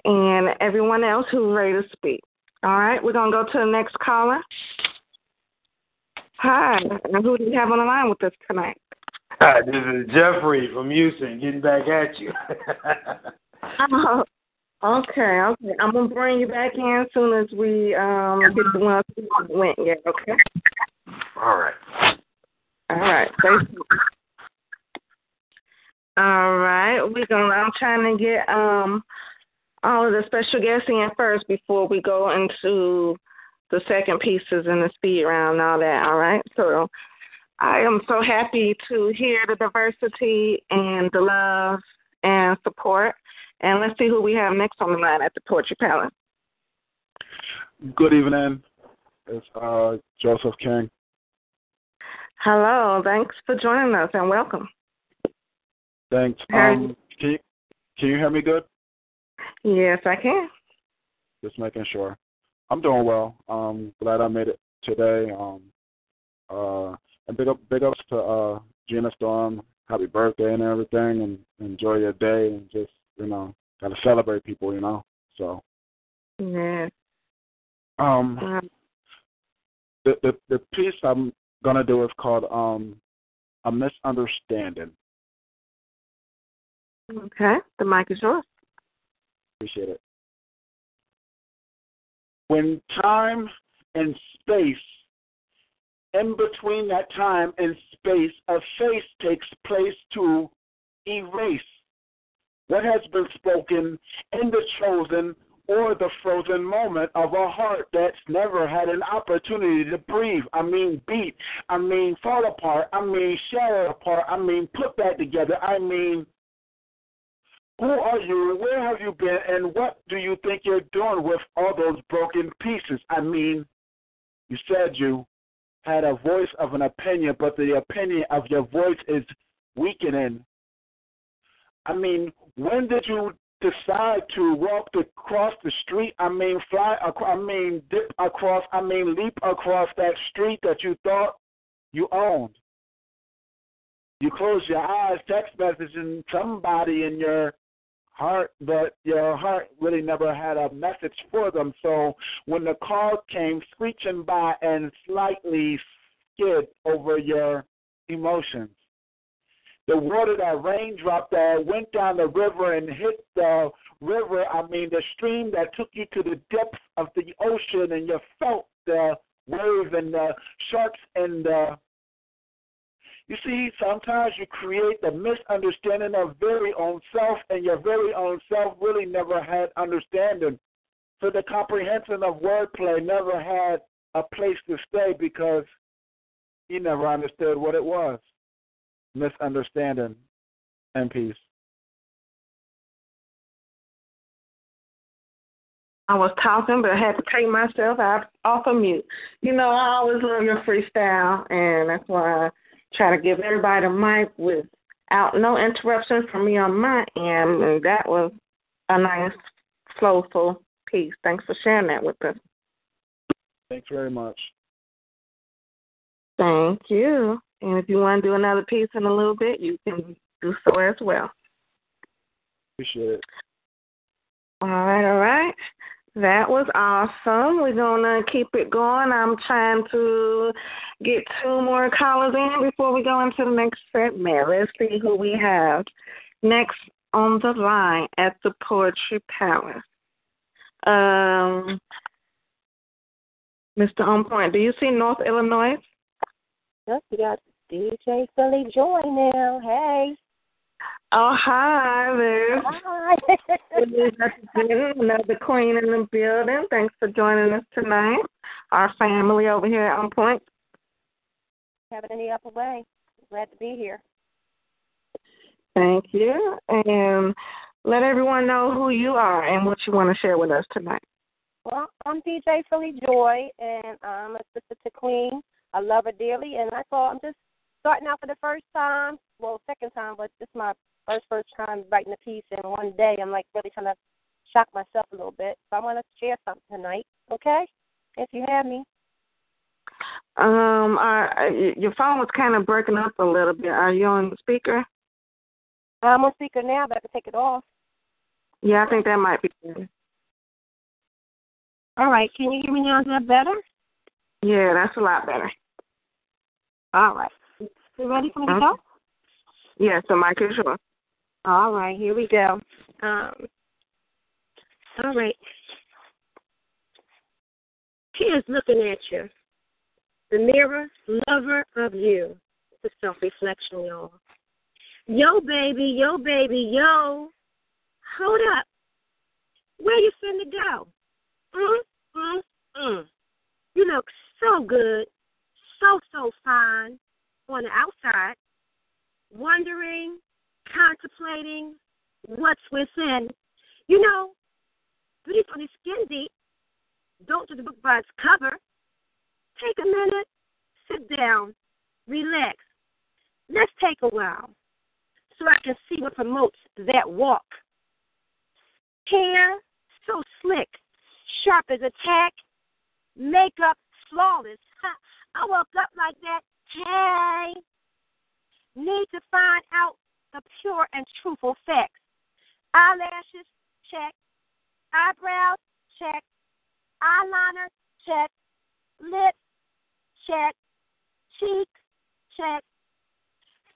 and everyone else who's ready to speak. All right, we're gonna go to the next caller. Hi. And who do you have on the line with us tonight? Hi, this is Jeffrey from Houston, getting back at you. oh, okay, okay. I'm gonna bring you back in as soon as we um get the ones who went yet. Okay. All right. All right. Thank you. All right, we're gonna. I'm trying to get um all of the special guests in first before we go into the second pieces and the speed round and all that. All right, so I am so happy to hear the diversity and the love and support. And let's see who we have next on the line at the Poetry Palace. Good evening. It's uh, Joseph King. Hello, thanks for joining us and welcome. Thanks. Um, can you can you hear me good? Yes, I can. Just making sure. I'm doing well. Um, glad I made it today. Um, uh, and big up, big ups to uh, Gina Storm. Happy birthday and everything, and enjoy your day, and just you know, gotta celebrate people, you know. So. Yeah. Um. Um, the the the piece I'm gonna do is called um, a misunderstanding. Okay, the mic is yours. Appreciate it. When time and space, in between that time and space, a face takes place to erase what has been spoken in the chosen or the frozen moment of a heart that's never had an opportunity to breathe. I mean, beat. I mean, fall apart. I mean, shatter apart. I mean, put back together. I mean, who are you? Where have you been? And what do you think you're doing with all those broken pieces? I mean, you said you had a voice of an opinion, but the opinion of your voice is weakening. I mean, when did you decide to walk across the street? I mean, fly I mean, dip across, I mean, leap across that street that you thought you owned. You close your eyes, text messaging somebody in your heart, but your heart really never had a message for them. So when the car came screeching by and slightly skid over your emotions, the water that raindrop that uh, went down the river and hit the river, I mean the stream that took you to the depths of the ocean and you felt the wave and the sharks and the you see, sometimes you create the misunderstanding of very own self, and your very own self really never had understanding. So the comprehension of wordplay never had a place to stay because he never understood what it was. Misunderstanding and peace. I was talking, but I had to take myself out off of mute. You know, I always love your freestyle, and that's why I try to give everybody the mic without no interruption from me on my end. And that was a nice, flowful piece. Thanks for sharing that with us. Thanks very much. Thank you. And if you want to do another piece in a little bit, you can do so as well. Appreciate it. All right, all right. That was awesome. We're gonna keep it going. I'm trying to get two more callers in before we go into the next segment. Let's see who we have next on the line at the Poetry Palace. Um, Mr. On Point, do you see North Illinois? Yep, we got DJ Philly Joy now. Hey. Oh, hi there. Hi. Another queen in the building. Thanks for joining us tonight. Our family over here On Point. Having it any upper way. Glad to be here. Thank you. And let everyone know who you are and what you want to share with us tonight. Well, I'm DJ Philly Joy, and I'm a sister to Queen. I love her dearly, and I thought I'm just starting out for the first time. Well, second time, but this is my first first time writing a piece in one day. I'm like really trying to shock myself a little bit. So I want to share something tonight. Okay, if you have me. Um, I, your phone was kind of breaking up a little bit. Are you on the speaker? I'm on speaker now, but I can take it off. Yeah, I think that might be better. All right, can you hear me now? Is that better? Yeah, that's a lot better. All right. You ready for me to go? Yes, the mic is yours. All right, here we go. Um, all right. Here's looking at you. The mirror, lover of you. It's a self reflection, y'all. Yo, baby, yo, baby, yo. Hold up. Where you finna go? Mm, mm, mm. You look so good, so, so fine on the outside, wondering, contemplating what's within. You know, beauty for the skin deep. Don't do the book by its cover. Take a minute, sit down, relax. Let's take a while so I can see what promotes that walk. Hair so slick, sharp as a tack, makeup flawless. I woke up like that. Hey, need to find out the pure and truthful facts. Eyelashes, check. Eyebrows, check. Eyeliner, check. Lips, check. Cheeks, check.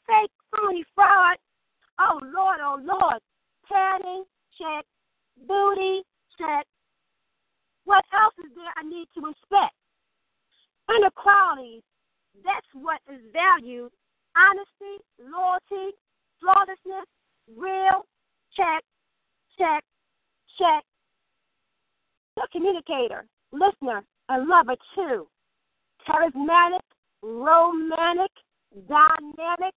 Fake, phony fraud. Oh Lord, oh Lord. Padding, check. Booty, check. What else is there I need to inspect? Inequalities. That's what is valued. Honesty, loyalty, flawlessness, real, check, check, check. The communicator, listener, a lover too. Charismatic, romantic, dynamic,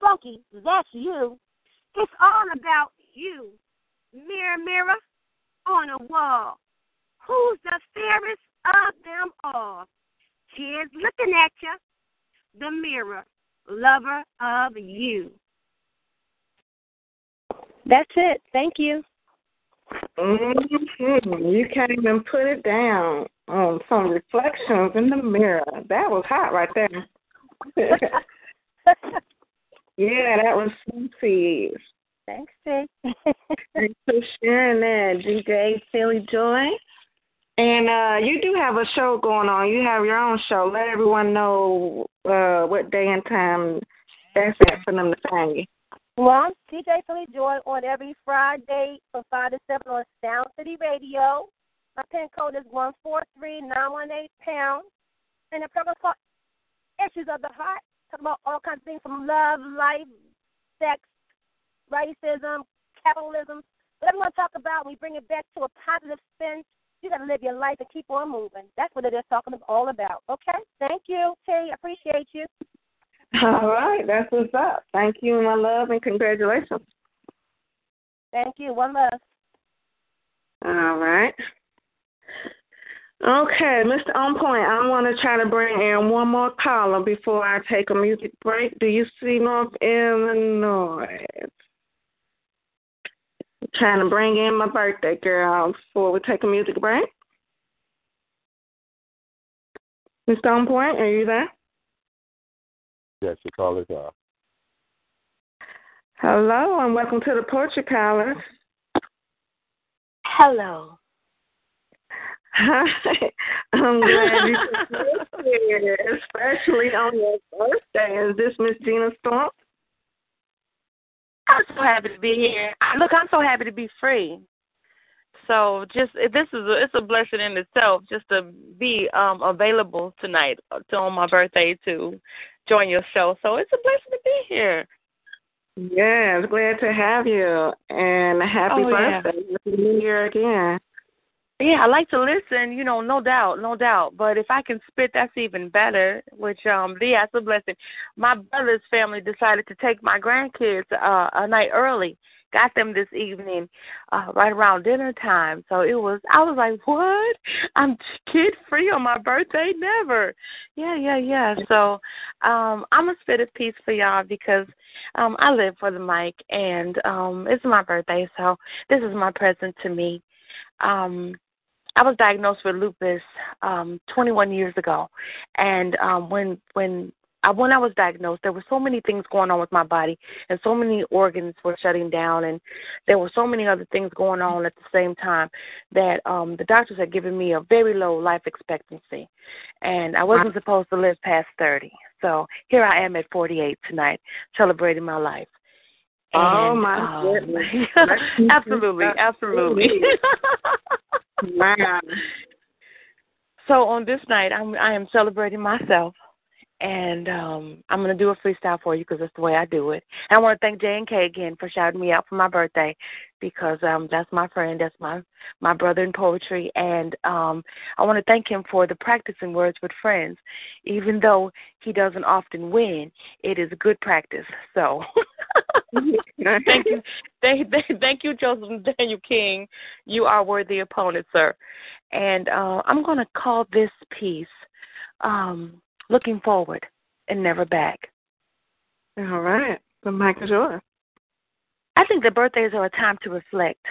funky, that's you. It's all about you. Mirror, mirror on a wall. Who's the fairest of them all? Here's looking at you, the mirror, lover of you. That's it. Thank you. Mm-hmm. You can't even put it down on some reflections in the mirror. That was hot right there. yeah, that was sexy. Thanks, Jay. Thanks for sharing that, DJ Philly Joy. And uh you do have a show going on. You have your own show. Let everyone know uh what day and time that's at for them to find you. Well, DJ Philly Joy on every Friday from 5 to 7 on Sound City Radio. My pin code is 143918 pound. And the program called Issues of the Heart. Talk about all kinds of things from love, life, sex, racism, capitalism. Whatever we want to talk about, we bring it back to a positive spin. You got to live your life and keep on moving. That's what it is talking all about. Okay? Thank you, T. Appreciate you. All right, that's what's up. Thank you, my love, and congratulations. Thank you. One love. All right. Okay, Mr. On Point, I want to try to bring in one more caller before I take a music break. Do you see North Illinois? I'm trying to bring in my birthday girl before we take a music break. Mr. On Point, are you there? Yes, your call is off. Hello, and welcome to the Poetry Palace. Hello. Hi. I'm glad you could be here, especially on your birthday. Is this Miss Gina Storm? I'm so happy to be here. Look, I'm so happy to be free. So just this is a, it's a blessing in itself just to be um available tonight uh, to on my birthday to join your show. So it's a blessing to be here. Yes, glad to have you, and happy Oh, yeah. birthday. Happy New Year again. Yeah, I like to listen, you know, no doubt, no doubt. But if I can spit, that's even better. Which, um, yeah, it's a blessing. My brother's family decided to take my grandkids uh, a night early. Got them this evening, uh, right around dinner time. So it was. I was like, what? I'm kid free on my birthday? Never. Yeah, yeah, yeah. So, um, I'm gonna spit a piece for y'all because, um, I live for the mic and um, it's my birthday, so this is my present to me. Um, I was diagnosed with lupus um 21 years ago. And um when when I, when I was diagnosed, there were so many things going on with my body, and so many organs were shutting down, and there were so many other things going on at the same time that um the doctors had given me a very low life expectancy, and I wasn't supposed to live past thirty. So here I am at 48 tonight, celebrating my life. oh my um, goodness! absolutely, absolutely. wow. So on this night, I'm I am celebrating myself, and um I'm gonna do a freestyle for you because that's the way I do it. And I want to thank J and K again for shouting me out for my birthday, because um that's my friend, that's my my brother in poetry, and um I want to thank him for the practicing words with friends, even though he doesn't often win. It is good practice. So thank you, thank, thank, thank you, Joseph Daniel King. You are worthy opponent, sir. And uh, I'm going to call this piece um, "Looking Forward and Never Back." All right, the mic is yours. I think the birthdays are a time to reflect.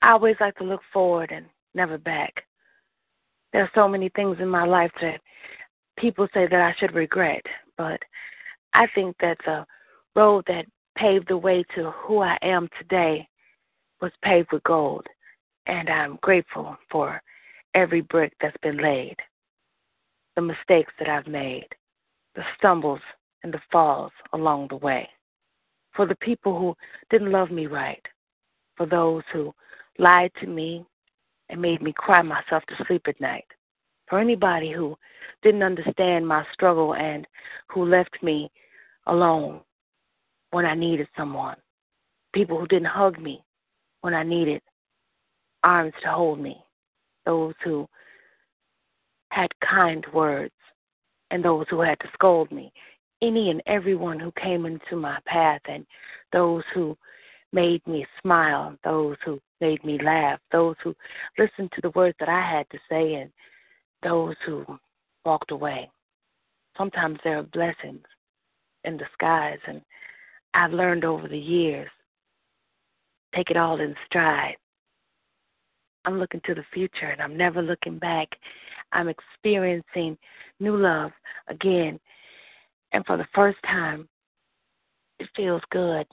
I always like to look forward and never back. There are so many things in my life that people say that I should regret, but I think that the road that paved the way to who I am today was paved with gold, and I'm grateful for every brick that's been laid, the mistakes that I've made, the stumbles and the falls along the way, for the people who didn't love me right, for those who lied to me and made me cry myself to sleep at night, for anybody who didn't understand my struggle and who left me alone when I needed someone, people who didn't hug me when I needed arms to hold me, those who had kind words, and those who had to scold me, any and everyone who came into my path, and those who made me smile, those who made me laugh, those who listened to the words that I had to say, and those who walked away. Sometimes there are blessings in disguise, and I've learned over the years take it all in stride. I'm looking to the future and I'm never looking back. I'm experiencing new love again. And for the first time, it feels good.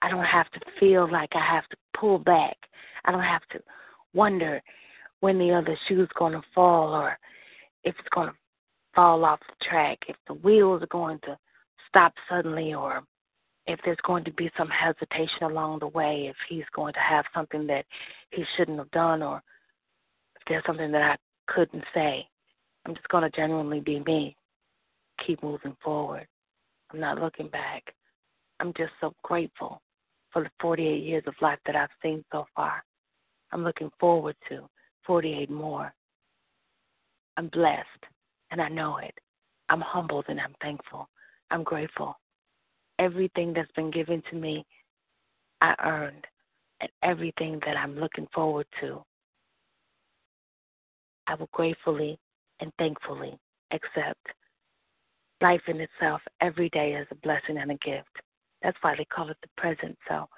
I don't have to feel like I have to pull back. I don't have to wonder when the other shoe's going to fall or if it's going to fall off the track, if the wheels are going to stop suddenly or if there's going to be some hesitation along the way, if he's going to have something that he shouldn't have done, or if there's something that I couldn't say, I'm just going to genuinely be me. Keep moving forward. I'm not looking back. I'm just so grateful for the 48 years of life that I've seen so far. I'm looking forward to 48 more. I'm blessed, and I know it. I'm humbled and I'm thankful. I'm grateful everything that's been given to me, I earned, and everything that I'm looking forward to, I will gratefully and thankfully accept. Life in itself every day is a blessing and a gift. That's why they call it the present. So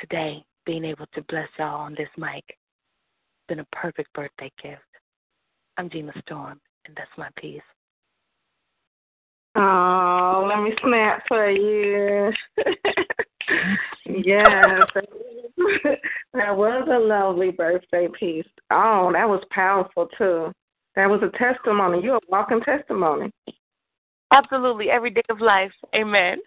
today, being able to bless y'all on this mic, has been a perfect birthday gift. I'm Gina Storm, and that's my piece. Oh, let me snap for you. yes. that was a lovely birthday piece. Oh, that was powerful too. That was a testimony. You're a walking testimony. Absolutely, every day of life. Amen.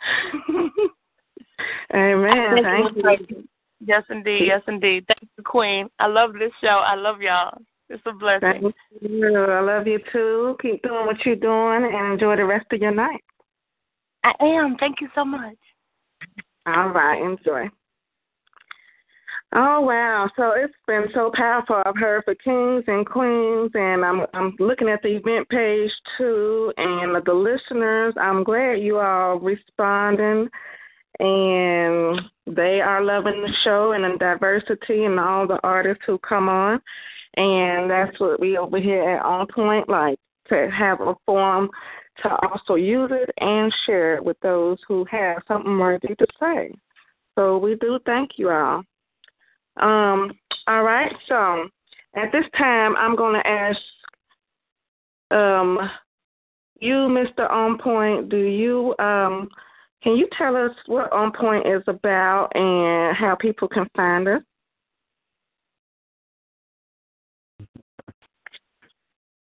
Amen. Thank you. Yes, indeed. Yes, indeed. Thank you, Queen. I love this show. I love y'all. It's a blessing. Thank you. I love you too. Keep doing what you're doing and enjoy the rest of your night. I am. Thank you so much. All right. Enjoy. Oh wow! So it's been so powerful. I've heard for kings and queens, and I'm I'm looking at the event page too, and the listeners. I'm glad you all responding, and they are loving the show and the diversity and all the artists who come on, and that's what we over here at On Point like to have a forum to also use it and share it with those who have something worthy to say. So we do thank you all. Um, all right, so at this time, I'm going to ask um, you, Mr. On Point, do you um can you tell us what On Point is about and how people can find us?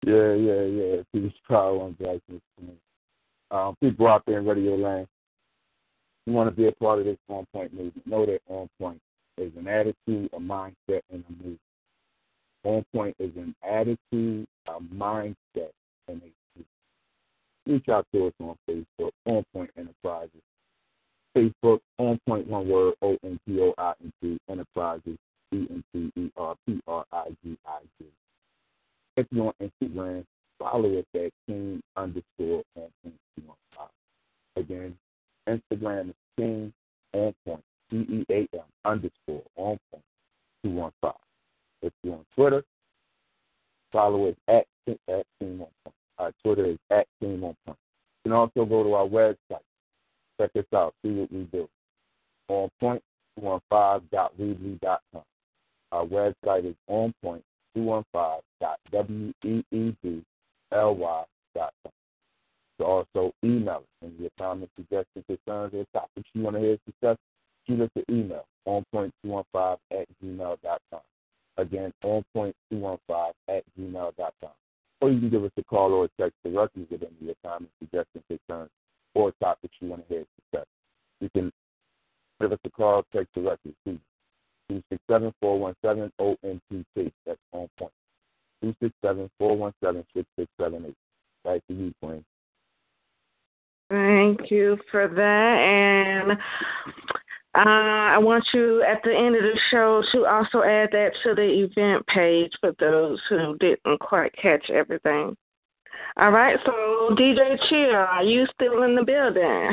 Yeah, yeah, yeah. Peace, power, on Jackson. Um, people out there in Radio Land, you want to be a part of this On Point movement. Know that On Point is an attitude, a mindset, and a movement. On Point is an attitude, a mindset, and a movement. Reach out to us on Facebook, On Point Enterprises. Facebook, On Point, one word, O N P O I N T, Enterprises, E N T E R P R I G I G. If you're on Instagram, follow us at King underscore on five. Again, Instagram is King on point, C E A M underscore on point two one five. If you're on Twitter, follow us at at King on point. Our Twitter is at King on point. You can also go to our website. Check us out. See what we do. On point two one five dot com. Our website is on point 215.weebly.com. So also email us and your comments, suggestions, concerns, or topics you want to hear discussed, shoot us an email, onpoint215 at gmail.com. Again, onpoint215 at gmail.com. Or you can give us a call or a text directly with any of your comments, suggestions, concerns, or topics you want to hear discussed. You can give us a call, text directly, please. 267-417-ONPT. That's on point. 267-417-6678. Back to you, Queen. Thank you for that. And uh, I want you at the end of the show to also add that to the event page for those who didn't quite catch everything. All right, so DJ Chill, are you still in the building?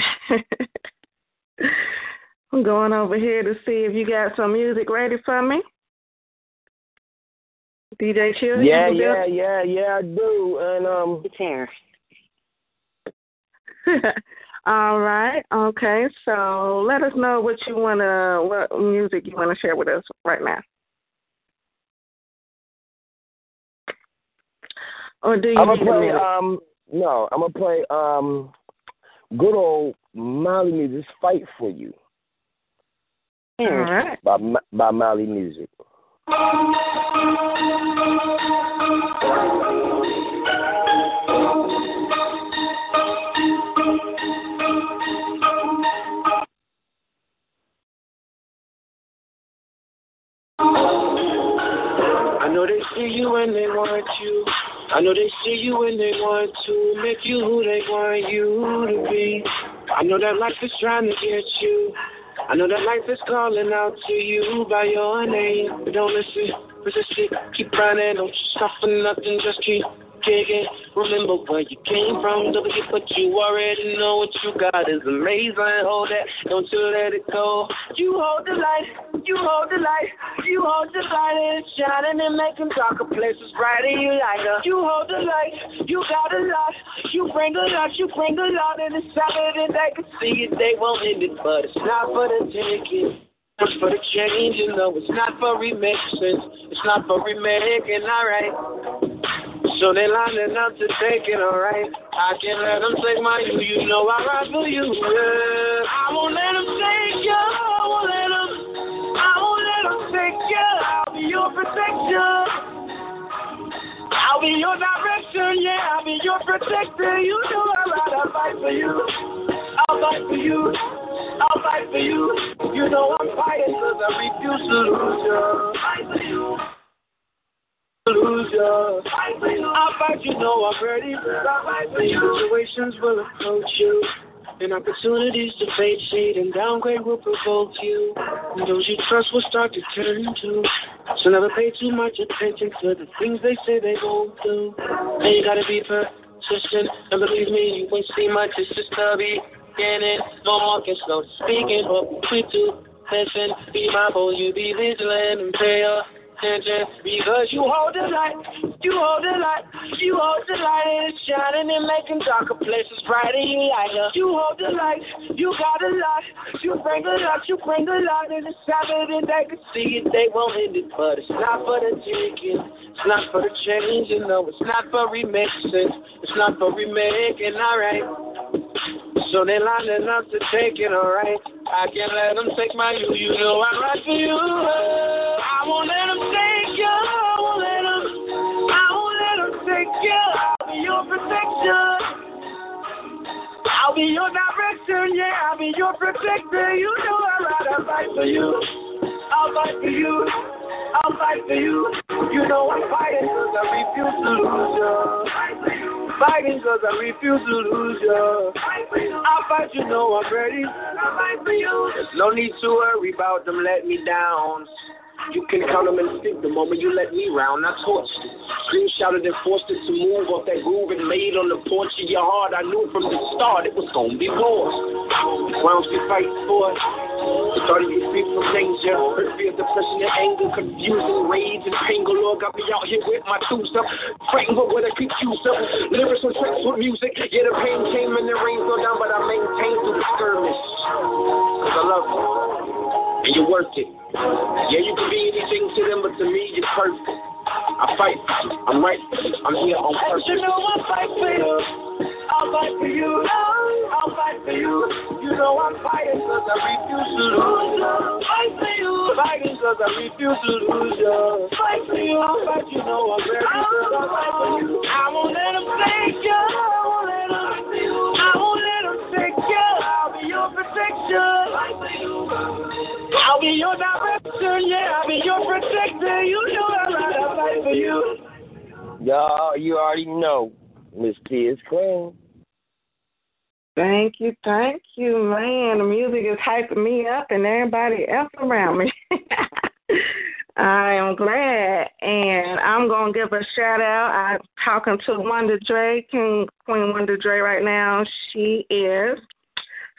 I'm going over here to see if you got some music ready for me. DJ Chill. Yeah, yeah, yeah, yeah, I do. And um, it's here. All right. Okay. So let us know what you wanna, what music you wanna share with us right now. Or do you I'm need gonna play um no, I'm gonna play um good old Mali Music's Fight for You. Mm. All right. By by Mali Music. I know they see you and they want you. I know they see you and they want to make you who they want you to be. I know that life is trying to get you. I know that life is calling out to you by your name. But don't listen, resist it, keep running, don't stop for nothing, just keep digging. Remember where you came from, don't forget what you already know. What you got is amazing, hold that, don't you let it go. You hold the light, you hold the light, you hold the light and it's shining and making darker places brighter. You lighter. You hold the light, you got a lot, you bring a lot, you bring a lot and it's solid and they can see it, they won't end it, but it's not for the taking. For the change, you know, it's not for remixing, it's not for remaking, alright. So they lining up to take it, alright. I can't let them take my you, you know I ride for you. Yeah. I won't let them take you. I won't let them. I won't let them take you. I'll be your protector. I'll be your direction, yeah. I'll be your protector. You know I ride, I fight for you. I'll fight for you. I'll fight for you. You know I'm fighting 'cause I refuse to lose you. Fight for you lose. I fight, you know I'm ready. Situations will approach you. And opportunities to fade, shade, and downgrade will provoke you. And those you trust will start to turn to. So never pay too much attention to the things they say they won't do. And you gotta be persistent. And believe me, you won't see much. It's just a beginning. No more can slow speaking, but we to listen. Be mindful, you be vigilant and pay attention. Because you hold the light, you hold the light, you hold the light and it's shining and making darker places brighter. You lighter. You hold the light, you got a light, you bring the light, you bring the light and it's and they can see it. They won't end it, but it's not for the taking. It's not for the changing, no, it's not for remixing. It's not for remaking, alright. So they lining up to take it, alright. I can't let them take my you, you know I'm right for you. I won't let them I'll be your direction, yeah, I'll be your protector. You know I'll fight for you. I'll fight for you. I'll fight for you. You know I'm fighting cause I refuse to lose you. Fighting cause I refuse to lose you. I'll fight, you know I'm ready. I'll fight for you. There's no need to worry about them let me down. You can count them instinct the moment you let me round. I torched it. Scream shouted and forced it to move off that groove and laid on the porch of your heart. I knew from the start it was gonna be war. Why don't we fight for it? Started you free from danger. Hurt, fear, depression, and anger, confusion, rage, and pain. Lord got me out here with my two stuff. Fighting for what I keep you up. Lyrics and tracks with music. Yeah, the pain came and the rain fell down, but I maintained through the skirmish. Cause I love you. And you're worth it. Yeah, you can be anything to them, but to me, you're perfect. I fight for you. I'm right for you. I'm here on purpose. you know I fight for you. I'll fight for you. I'll fight for you. You know I'm fighting cause I refuse to lose you. Fight for you. Fighting cause I refuse to lose you. Fight for you. I'll fight, you know I'm ready cause I fight for you. I won't let them take you. I won't I'll be your direction, yeah, I'll be your protector. You know I'm right, I'll fight for you. Y'all, you already know. Miss T is Queen. Thank you, thank you, man. The music is hyping me up and everybody else around me. I am glad, and I'm gonna give a shout out. I'm talking to Wonder Dre, King Queen Wonder Dre, right now. She is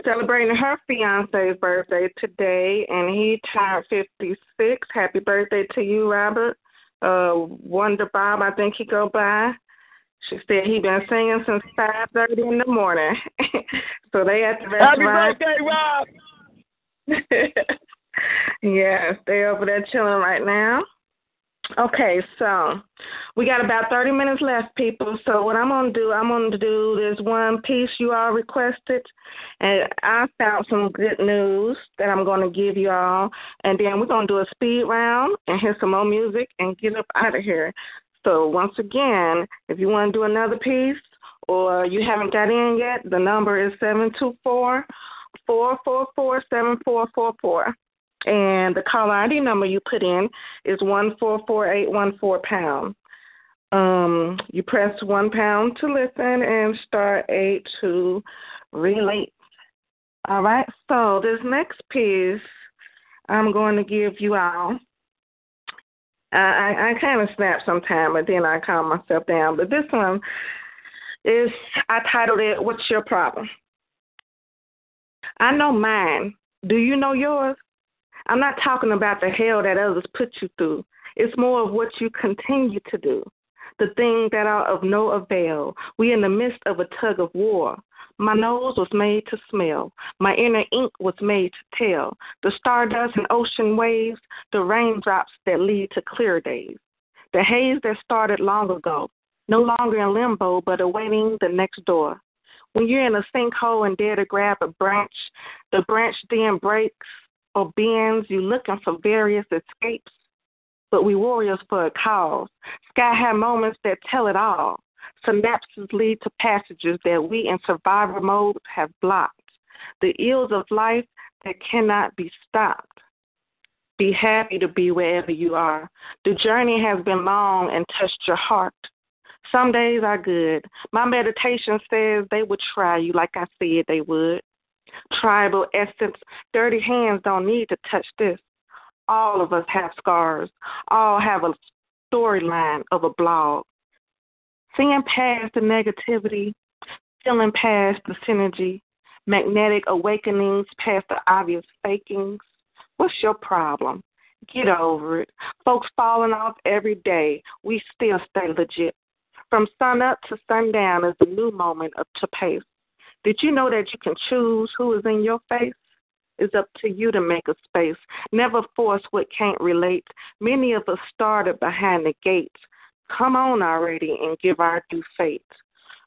celebrating her fiance's birthday today, and he turned 56. Happy birthday to you, Robert. Uh, Wonder Bob, I think he go by. She said he been singing since 5:30 in the morning. so they at the Happy restaurant. birthday, Rob! yes, they over there chilling right now. Okay, so we got about 30 minutes left, people. So what I'm going to do, I'm going to do this one piece you all requested, and I found some good news that I'm going to give you all, and then we're going to do a speed round and hear some more music and get up out of here. So once again, if you want to do another piece or you haven't got in yet, the number is seven two four four four four seven four four four. And the caller ID number you put in is one four four eight one four pound. Um, you press one pound to listen and star eight to relate. All right. So this next piece, I'm going to give you all. I I, I kind of snap sometime, but then I calm myself down. But this one is I titled it "What's Your Problem." I know mine. Do you know yours? I'm not talking about the hell that others put you through. It's more of what you continue to do, the things that are of no avail. We in the midst of a tug of war. My nose was made to smell. My inner ink was made to tell. The stardust and ocean waves, the raindrops that lead to clear days. The haze that started long ago, no longer in limbo, but awaiting the next door. When you're in a sinkhole and dare to grab a branch, the branch then breaks or bends, You're looking for various escapes. But we warriors for a cause. Sky high moments that tell it all. Synapses lead to passages that we in survivor mode have blocked. The ills of life that cannot be stopped. Be happy to be wherever you are. The journey has been long and touched your heart. Some days are good. My meditation says they would try you like I said they would. Tribal essence, dirty hands don't need to touch this. All of us have scars. All have a storyline of a blog. Seeing past the negativity, feeling past the synergy, magnetic awakenings past the obvious fakings. What's your problem? Get over it. Folks falling off every day. We still stay legit. From sun up to sundown is a new moment of to pace. Did you know that you can choose who is in your face? It's up to you to make a space. Never force what can't relate. Many of us started behind the gates. come on already and give our due faith.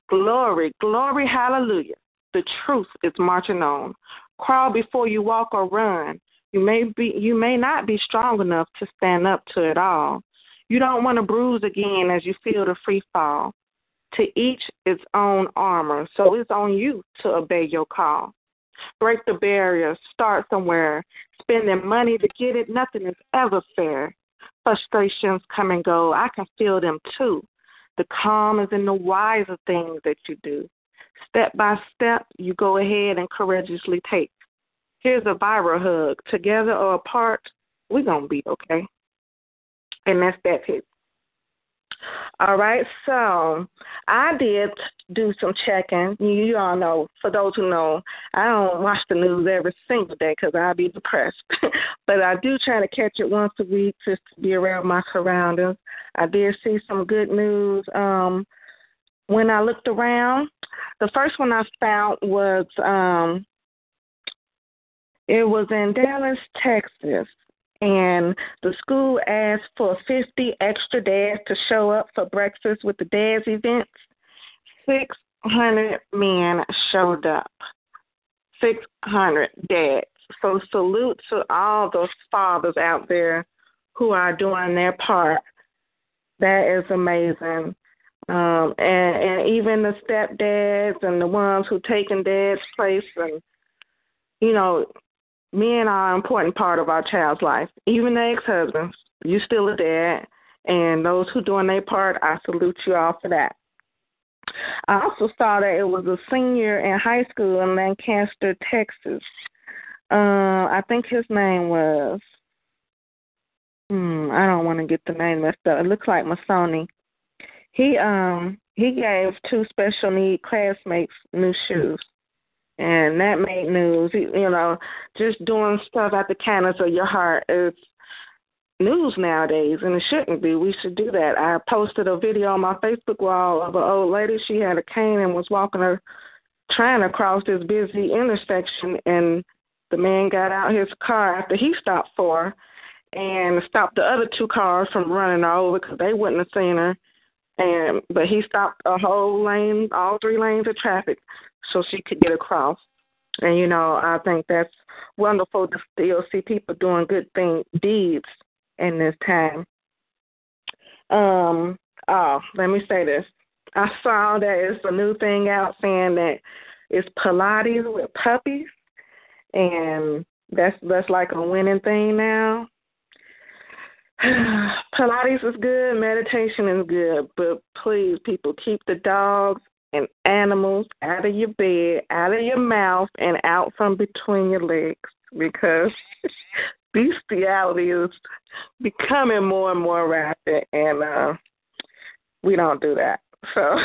Glory, glory, hallelujah. The truth is marching on. Crawl before you walk or run. You may be you may not be strong enough to stand up to it all. You don't want to bruise again as you feel the free fall. To each its own armor, so it's on you to obey your call. Break the barriers, start somewhere. Spending money to get it, nothing is ever fair. Frustrations come and go. I can feel them too. The calm is in the wiser things that you do. Step by step, you go ahead and courageously take. Here's a viral hug. Together or apart, we're going to be okay. And that's that it. All right, so I did do some checking. You, all know, for those who know, I don't watch the news every single day because I'll be depressed. but I do try to catch it once a week just to be around my surroundings. I did see some good news. Um, when I looked around, the first one I found was um, it was in Dallas, Texas and the school asked for 50 extra dads to show up for breakfast with the dads events. 600 men showed up. 600 dads. So salute to all those fathers out there who are doing their part. That is amazing. Um, and, and even the stepdads and the ones who taking dad's place and you know, men are an important part of our child's life. Even the ex husbands, you still a dad. And those who doing their part, I salute you all for that. I also saw that it was a senior in high school in Lancaster, Texas. Uh, I think his name was. Hmm, I don't want to get the name messed up. It looks like Masoni. He um he gave two special need classmates new shoes and that made news. You know, just doing stuff at the kindness of your heart is news nowadays, and it shouldn't be. We should do that. I posted a video on my Facebook wall of an old lady. She had a cane and was walking her, trying to cross this busy intersection, and the man got out his car after he stopped for her and stopped the other two cars from running over because they wouldn't have seen her. And but he stopped a whole lane, all three lanes of traffic so she could get across. And you know, I think that's wonderful to still see people doing good thing deeds in this time. Um, oh, let me say this. I saw that it's a new thing out saying that it's Pilates with puppies and that's that's like a winning thing now. Pilates is good, meditation is good, but please people keep the dogs and animals out of your bed, out of your mouth, and out from between your legs because bestiality is becoming more and more rapid, and uh, we don't do that. So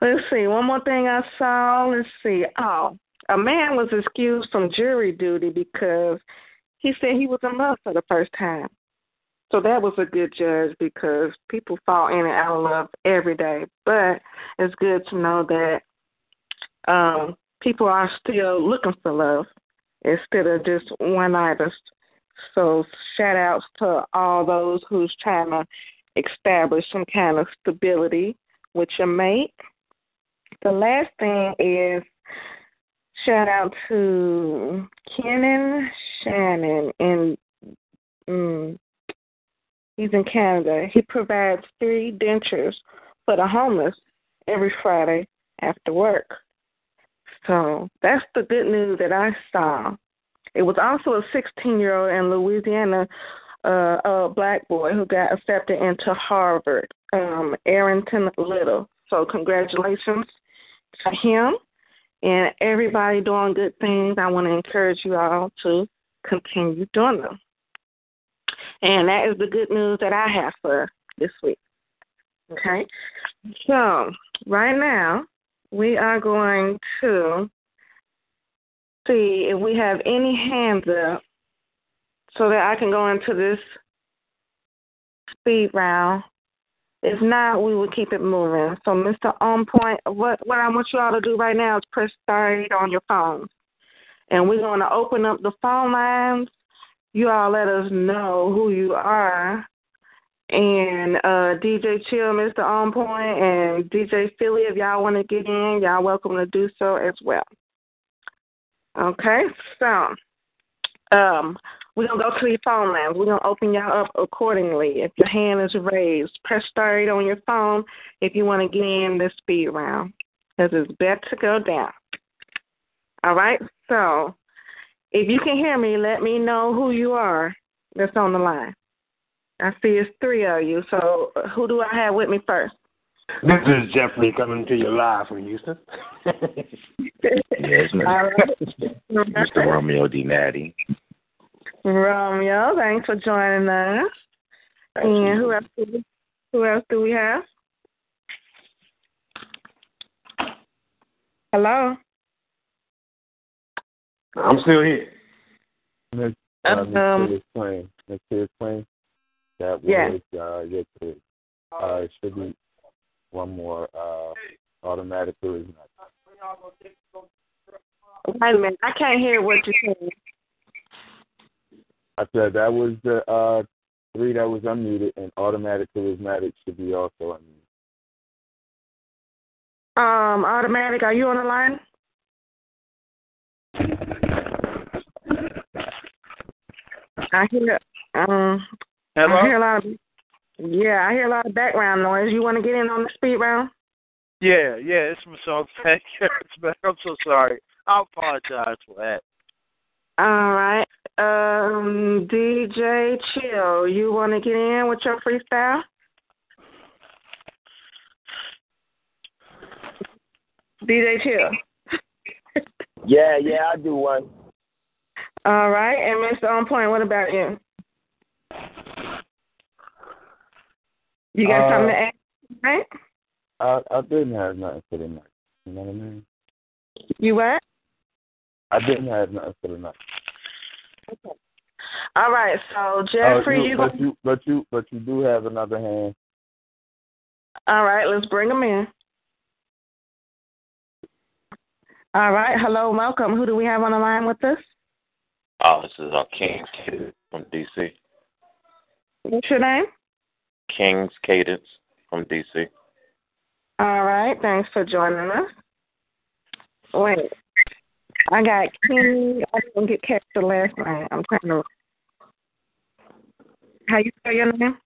let's see. One more thing I saw. Let's see. Oh, a man was excused from jury duty because he said he was in love for the first time. So that was a good judge because people fall in and out of love every day. But it's good to know that um, people are still looking for love instead of just one artist. So shout outs to all those who's trying to establish some kind of stability with your mate. The last thing is shout out to Kenan Shannon in mm, He's in Canada. He provides free dentures for the homeless every Friday after work. So that's the good news that I saw. It was also a 16 year old in Louisiana, uh, a black boy who got accepted into Harvard, um, Arrington Little. So congratulations to him and everybody doing good things. I want to encourage you all to continue doing them. And that is the good news that I have for this week. Okay? So, right now, we are going to see if we have any hands up so that I can go into this speed round. If not, we will keep it moving. So, Mr. On Point, what, what I want you all to do right now is press star eight on your phone. And we're going to open up the phone lines you all let us know who you are And uh, DJ Chill, Mr. On Point, and DJ Philly, if y'all want to get in, y'all welcome to do so as well. Okay, so um, we're gonna go to your phone lines. We're gonna open y'all up accordingly. If your hand is raised, press eight on your phone if you want to get in this speed round, because it's better to go down. All right. So, if you can hear me, let me know who you are that's on the line. I see it's three of you. So, who do I have with me first? This is Jeffrey coming to you live from Houston. Yes, All man. right. Mr. Romeo D. Natty. Romeo, thanks for joining us. And who else? Do we, who else do we have? Hello. I'm still here. Miss uh, Miss Um, Phyllis Queen. Miss Phyllis Queen. That Yeah. was uh yes it uh it should be one more uh automatic tourism. Wait a minute. I can't hear what you're saying. I said that was the uh three that was unmuted and automatic charismatic should be also unmuted. Um, automatic. Are you on the line? I hear. Um, Hello? I hear a lot of. Yeah, I hear a lot of background noise. You want to get in on the speed round? Yeah, yeah, it's my song. Thank you. I'm so sorry. I apologize for that. All right. Um, DJ Chill, you want to get in with your freestyle? DJ Chill. Yeah, yeah, I do one. All right. And Mr. On Point, what about you? You got Uh, something to add? Right? I I didn't have nothing for the night. You know what I mean? You what? I didn't have nothing for the night. All right. So Jeffrey, Oh, you but gonna you but you but you do have another hand. All right, let's bring them in. All right, hello, welcome. Who do we have on the line with us? Oh, this is uh, King's Cadence from DC. What's your name? King's Cadence from DC. All right, thanks for joining us. Wait, I got King. I didn't get catch the last name. I'm trying to. How you spell your name?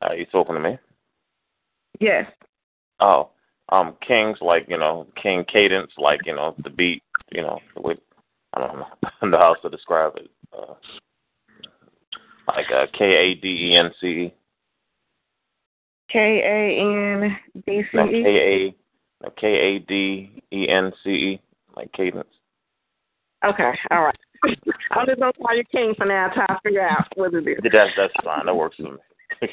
Uh, you talking to me? Yes. Oh, um, King's like you know King Cadence, like you know the beat, you know with I don't know, I don't know how else to describe it. Uh, like uh, K A D E N C E. K A N D C No, E. K A no, K A D E N C E, like Cadence. Okay, all right. I'm just gonna call you King for now until I figure out what it is. That's that's fine. That works for me.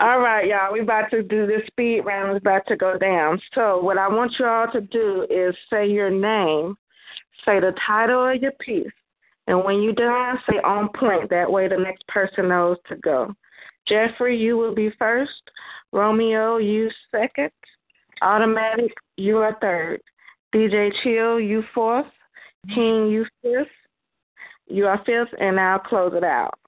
All right, y'all. We're about to do this speed round. It's about to go down. So, what I want you all to do is say your name, say the title of your piece, and when you're done, say on point. That way, the next person knows to go. Jeffrey, you will be first. Romeo, you second. Automatic, you are third. DJ Chill, you fourth. King, you fifth. You are fifth, and I'll close it out.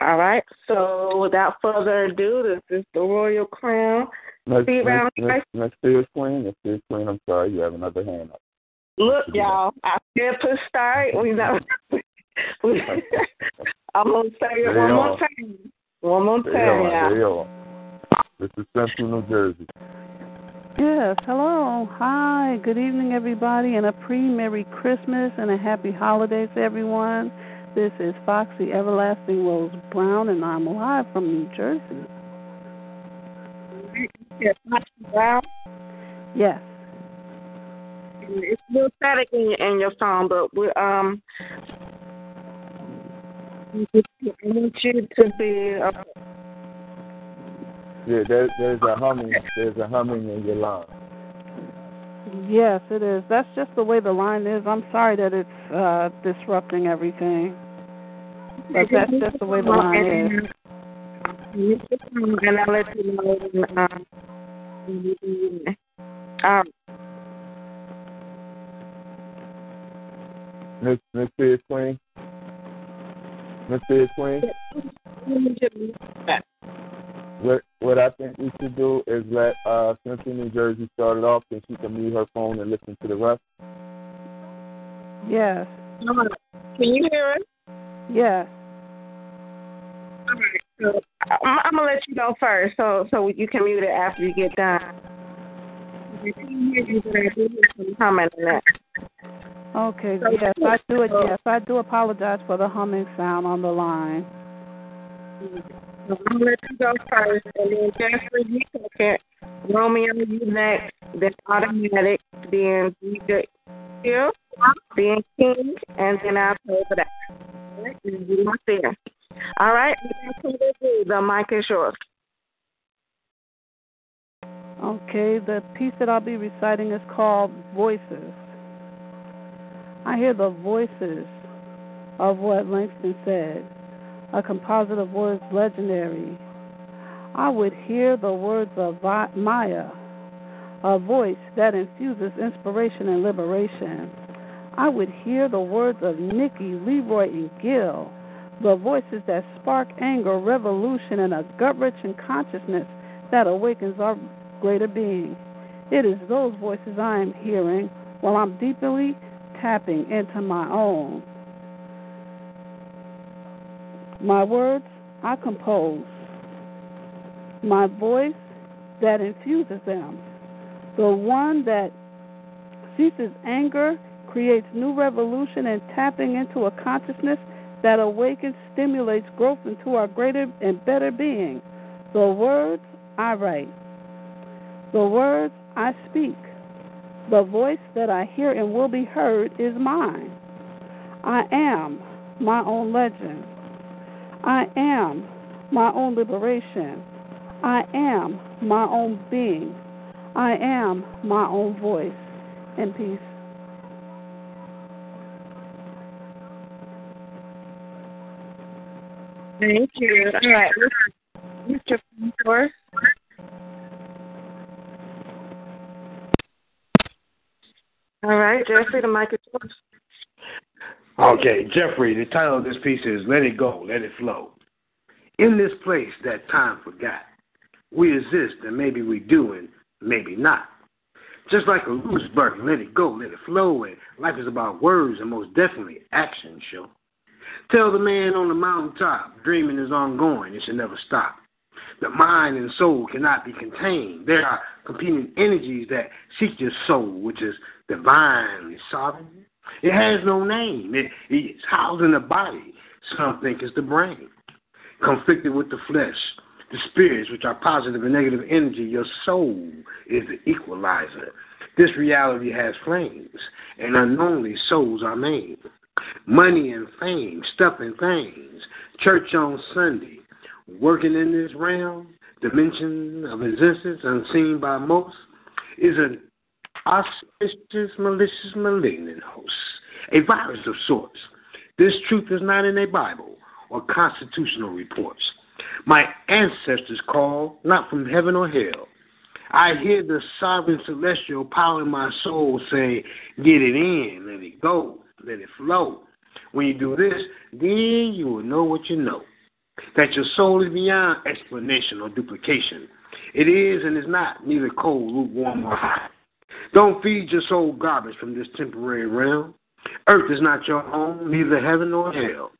All right. So without further ado, this is the Royal Crown Miss speed round. Spears Queen, Spears Queen, I'm sorry, you have another hand up. Look, y'all, I said to start. We know. we, I'm gonna say it They one more are. time. One more They time, are, they y'all. are. This is Central New Jersey. Yes, hello. Hi, good evening, everybody, and a pre Merry Christmas and a happy holidays, everyone. This is Foxy Everlasting Rose Brown, and I'm live from New Jersey. Yes, Brown. Yes. It's a little static in your, in your phone, but we um. I want you to be uh, Yeah, there, there's a humming. There's a humming in your line. Yes, it is. That's just the way the line is. I'm sorry that it's uh disrupting everything. But that's just the way the line is. And I'll let you know um, um, Miss Miss Spears Queen. Miss Spears Queen. What what I think we should do is let uh Cynthia New Jersey start it off, then she can mute her phone and listen to the rest. Yes. Can you hear us? Yes. All right. So I'm, I'm gonna let you go first, so so you can mute it after you get done. I can't hear you, but I do hear some comment on that. Okay. Yes, I do. Yes, I do apologize for the humming sound on the line. So I'm gonna let you go first, and then Jeffrey, you second. Romeo, you next. Then automatic, then DJ Chill, then King, and then I'll play for that. All right, you not there. All right, without further ado, the mic is yours. Okay, the piece that I'll be reciting is called Voices. I hear the voices of what Langston said, a composite of words legendary. I would hear the words of Maya, a voice that infuses inspiration and liberation. I would hear the words of Nikki, Leroy, and Gil, the voices that spark anger, revolution, and a gut wrenching consciousness that awakens our greater being. It is those voices I am hearing while I'm deeply tapping into my own. My words I compose, my voice that infuses them, the one that ceases anger, creates new revolution, and tapping into a consciousness that awakens, stimulates growth into our greater and better being. The words I write, the words I speak, the voice that I hear and will be heard is mine. I am my own legend. I am my own liberation. I am my own being. I am my own voice. In peace. Thank you. All right, Mr. Francois. All right, Jeffrey, the mic is yours. Okay, Jeffrey, the title of this piece is Let It Go, Let It Flow. In this place that time forgot, we exist and maybe we do and maybe not. Just like a loose bird, let it go, let it flow, and life is about words and most definitely action, show. Tell the man on the mountaintop, dreaming is ongoing, it should never stop. The mind and soul cannot be contained. There are competing energies that seek your soul, which is divinely sovereign. It has no name. It, it's housed in the body. Some think it's the brain. Conflicted with the flesh, the spirits, which are positive and negative energy, your soul is the equalizer. This reality has flames, and unknowingly souls are made. Money and fame, stuff and things, church on Sunday, working in this realm, dimension of existence unseen by most, is auspicious, malicious, malignant host, a virus of sorts. This truth is not in a Bible or constitutional reports. My ancestors call not from heaven or hell. I hear the sovereign celestial power in my soul say, Get it in, let it go, let it flow. When you do this, then you will know what you know. That your soul is beyond explanation or duplication. It is and is not neither cold, lukewarm, or hot. Don't feed your soul garbage from this temporary realm. Earth is not your home, neither heaven nor hell.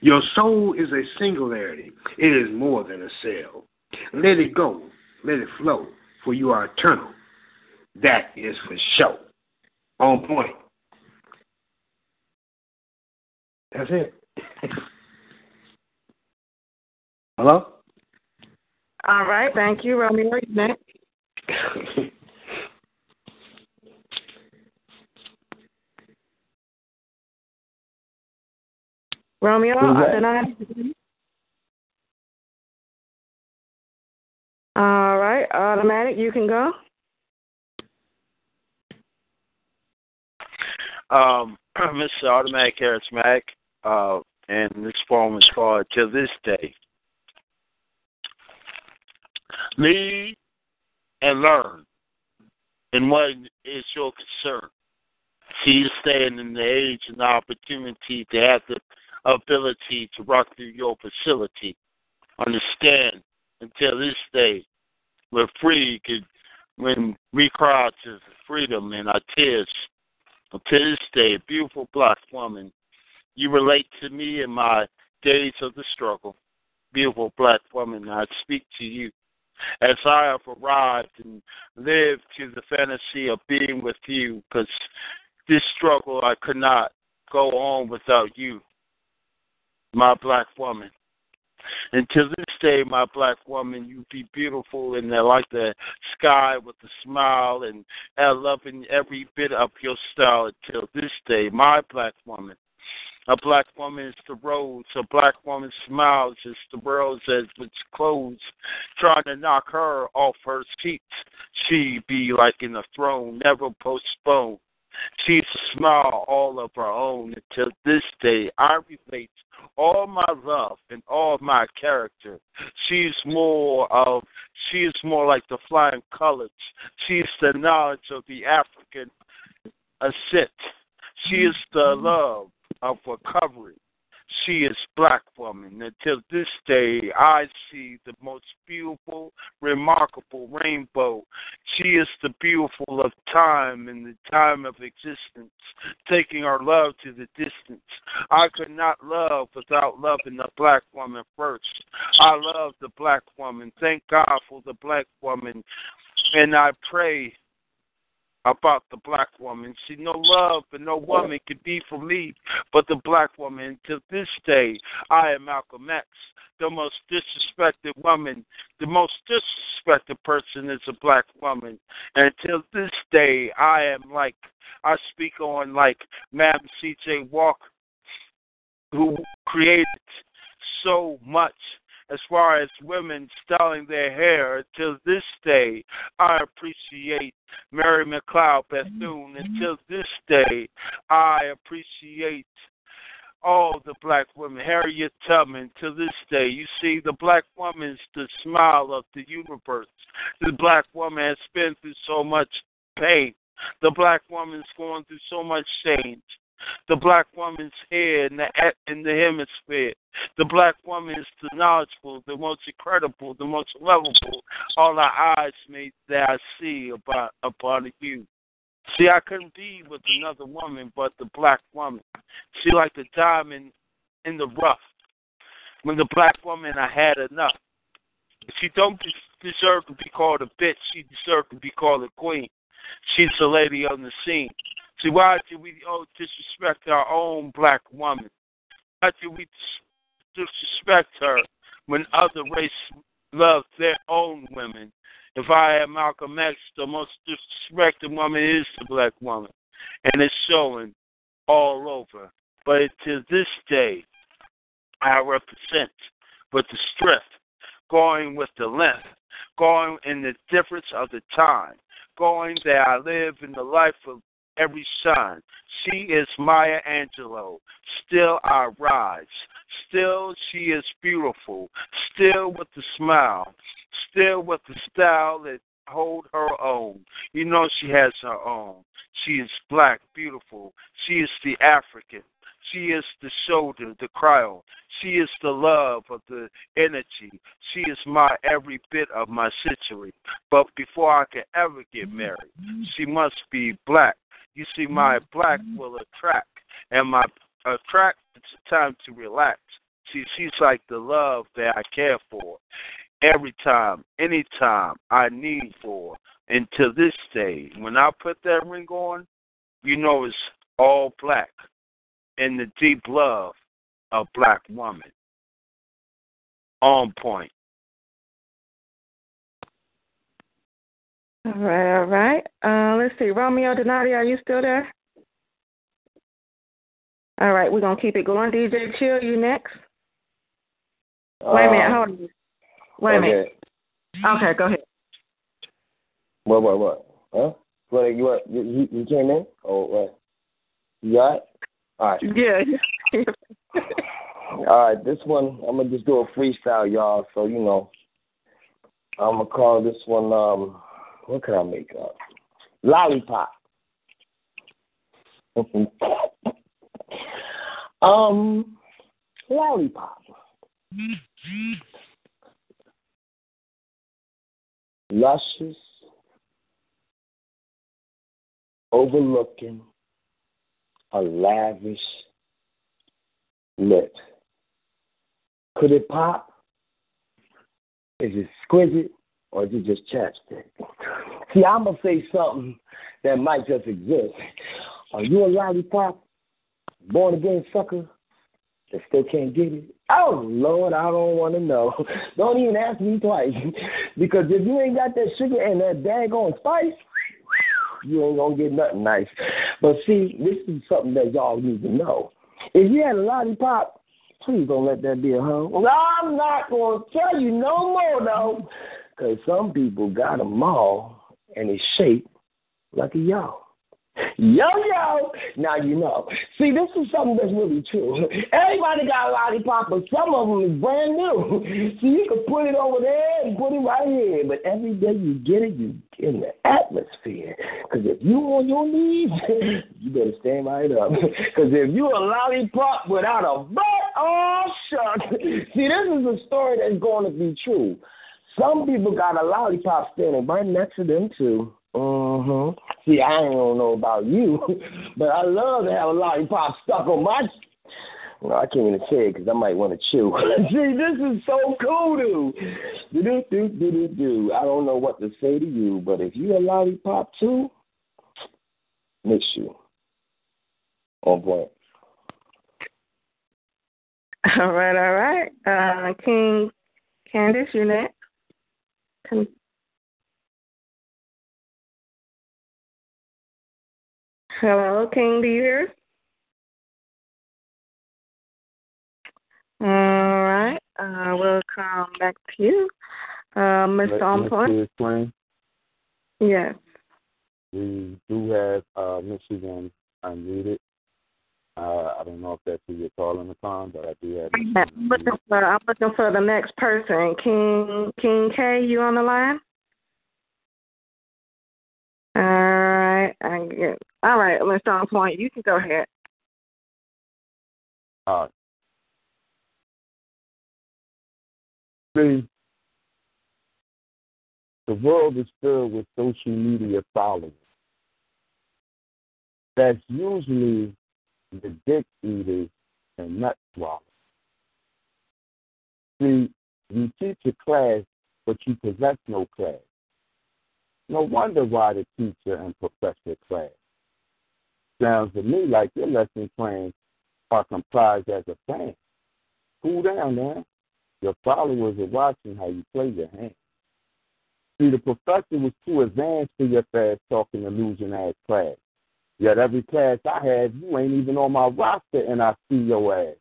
Your soul is a singularity. It is more than a cell. Let it go. Let it flow, for you are eternal. That is for sure. On point. That's it. Hello? All right, thank you, Romeo. Next. Romeo, Who's that? then I All right, automatic, you can go. Um, Mr. Automatic Charismatic, uh, and this poem is called To This Day. Lead and learn in what is your concern. See you stand in the age and the opportunity to have the ability to rock through your facility. understand until this day we're free when we cry to freedom and our tears. Until this day, beautiful black woman, you relate to me in my days of the struggle. Beautiful black woman, I speak to you as I have arrived and lived to the fantasy of being with you because this struggle I could not go on without you, my black woman. And to this day, my black woman, you be beautiful and like the sky with a smile, and I loving every bit of your style until this day, my black woman. A black woman is the rose. A black woman smiles as the world as it's closed, trying to knock her off her seat. She be like in a throne, never postponed. She's a smile all of her own. Until this day, I relate all my love and all my character. She's more of, she's more like the flying colors. She's the knowledge of the African ascent. She is the mm-hmm. love of recovery. She is black woman. Until this day, I see the most beautiful, remarkable rainbow. She is the beautiful of time and the time of existence, taking our love to the distance. I could not love without loving the black woman first. I love the black woman. Thank God for the black woman. And I pray about the black woman. See, no love and no woman could be for me but the black woman. To this day, I am Malcolm X. The most disrespected woman, the most disrespected person is a black woman. And until this day, I am like, I speak on like Madam C.J. Walker, who created so much as far as women styling their hair. Till this day, I appreciate Mary McLeod Bethune. Until this day, I appreciate all the black women, Harriet Tubman, to this day. You see, the black woman's the smile of the universe. The black woman has been through so much pain. The black woman is going through so much change. The black woman's here in the in the hemisphere. The black woman is the knowledgeable, the most incredible, the most lovable. All our eyes may that I see about upon you. See, I couldn't be with another woman but the black woman. She like the diamond in the rough. When the black woman, I had enough. She don't deserve to be called a bitch. She deserves to be called a queen. She's the lady on the scene. See, why do we oh, disrespect our own black woman? Why do we disrespect her when other races love their own women? If I am Malcolm X, the most disrespected woman is the black woman. And it's showing all over. But to this day, I represent with the strength, going with the length, going in the difference of the time, going that I live in the life of every son. She is Maya Angelou. Still I rise. Still she is beautiful. Still with the smile. Still with the style that hold her own. You know she has her own. She is black, beautiful. She is the African. She is the shoulder, the cryo. She is the love of the energy. She is my every bit of my century. But before I can ever get married, she must be black. You see, my mm-hmm. black mm-hmm. will attract, and my attract. It's time to relax. See, she's like the love that I care for every time, anytime I need for. And to this day, when I put that ring on, you know it's all black and the deep love of black woman. On point. All right, all right. Uh, let's see. Romeo Donati, are you still there? All right, we're gonna keep it going. DJ Chill, you next. Wait a minute, hold on. Wait a minute. Okay, go ahead. What, what, what? Huh? What, you, what, you, you came in? Oh, what? You got it? All right. Yeah. All right, this one, I'm going to just do a freestyle, y'all. So, you know, I'm going to call this one, um, what could I make up? Lollipop. um, lollipop. Luscious, overlooking a lavish lip. Could it pop? Is it exquisite? Or is it just chapstick? See, I'm going to say something that might just exist. Are you a lollipop, born again sucker that still can't get it? Oh, Lord, I don't want to know. Don't even ask me twice. because if you ain't got that sugar and that daggone spice, you ain't going to get nothing nice. But see, this is something that y'all need to know. If you had a lollipop, please don't let that be a home. Well, I'm not going to tell you no more, though, because some people got them all and it's shaped like a yo. Yo, yo. Now you know. See, this is something that's really true. Everybody got a lollipop, but some of them is brand new. So you can put it over there and put it right here. But every day you get it, you get in the atmosphere. Because if you on your knees, you better stand right up. Because if you a lollipop without a butt, oh, shucks. See, this is a story that's going to be true. Some people got a lollipop standing right next to them, too. Mm-hmm. See, I don't know about you, but I love to have a lollipop stuck on my. Well, I can't even say it because I might want to chew. See, this is so cool, dude. Do do do do do. I don't know what to say to you, but if you a lollipop too, miss you. On point. All right, all right. Uh, King Cadence, you next. Con- Hello, King, do you hear? All right, uh, we'll come back to you. Uh, Mr. On Point? Yes. We do have uh, Michigan unmuted. Uh, I don't know if that's who you're calling upon, but I do have. I'm looking for, I'm looking for the next person. King King K, you on the line? All right, I get. All right, Mr. Point, you can go ahead. Uh, see, the world is filled with social media followers. That's usually the dick eaters and nut swallowers. See, you teach a class, but you possess no class. No wonder why the teacher and professor class. Sounds to me like your lesson plans are comprised as a plan. Cool down now. Your followers are watching how you play your hand. See, the professor was too advanced for your fast talking illusion ass class. Yet every class I have, you ain't even on my roster and I see your ass.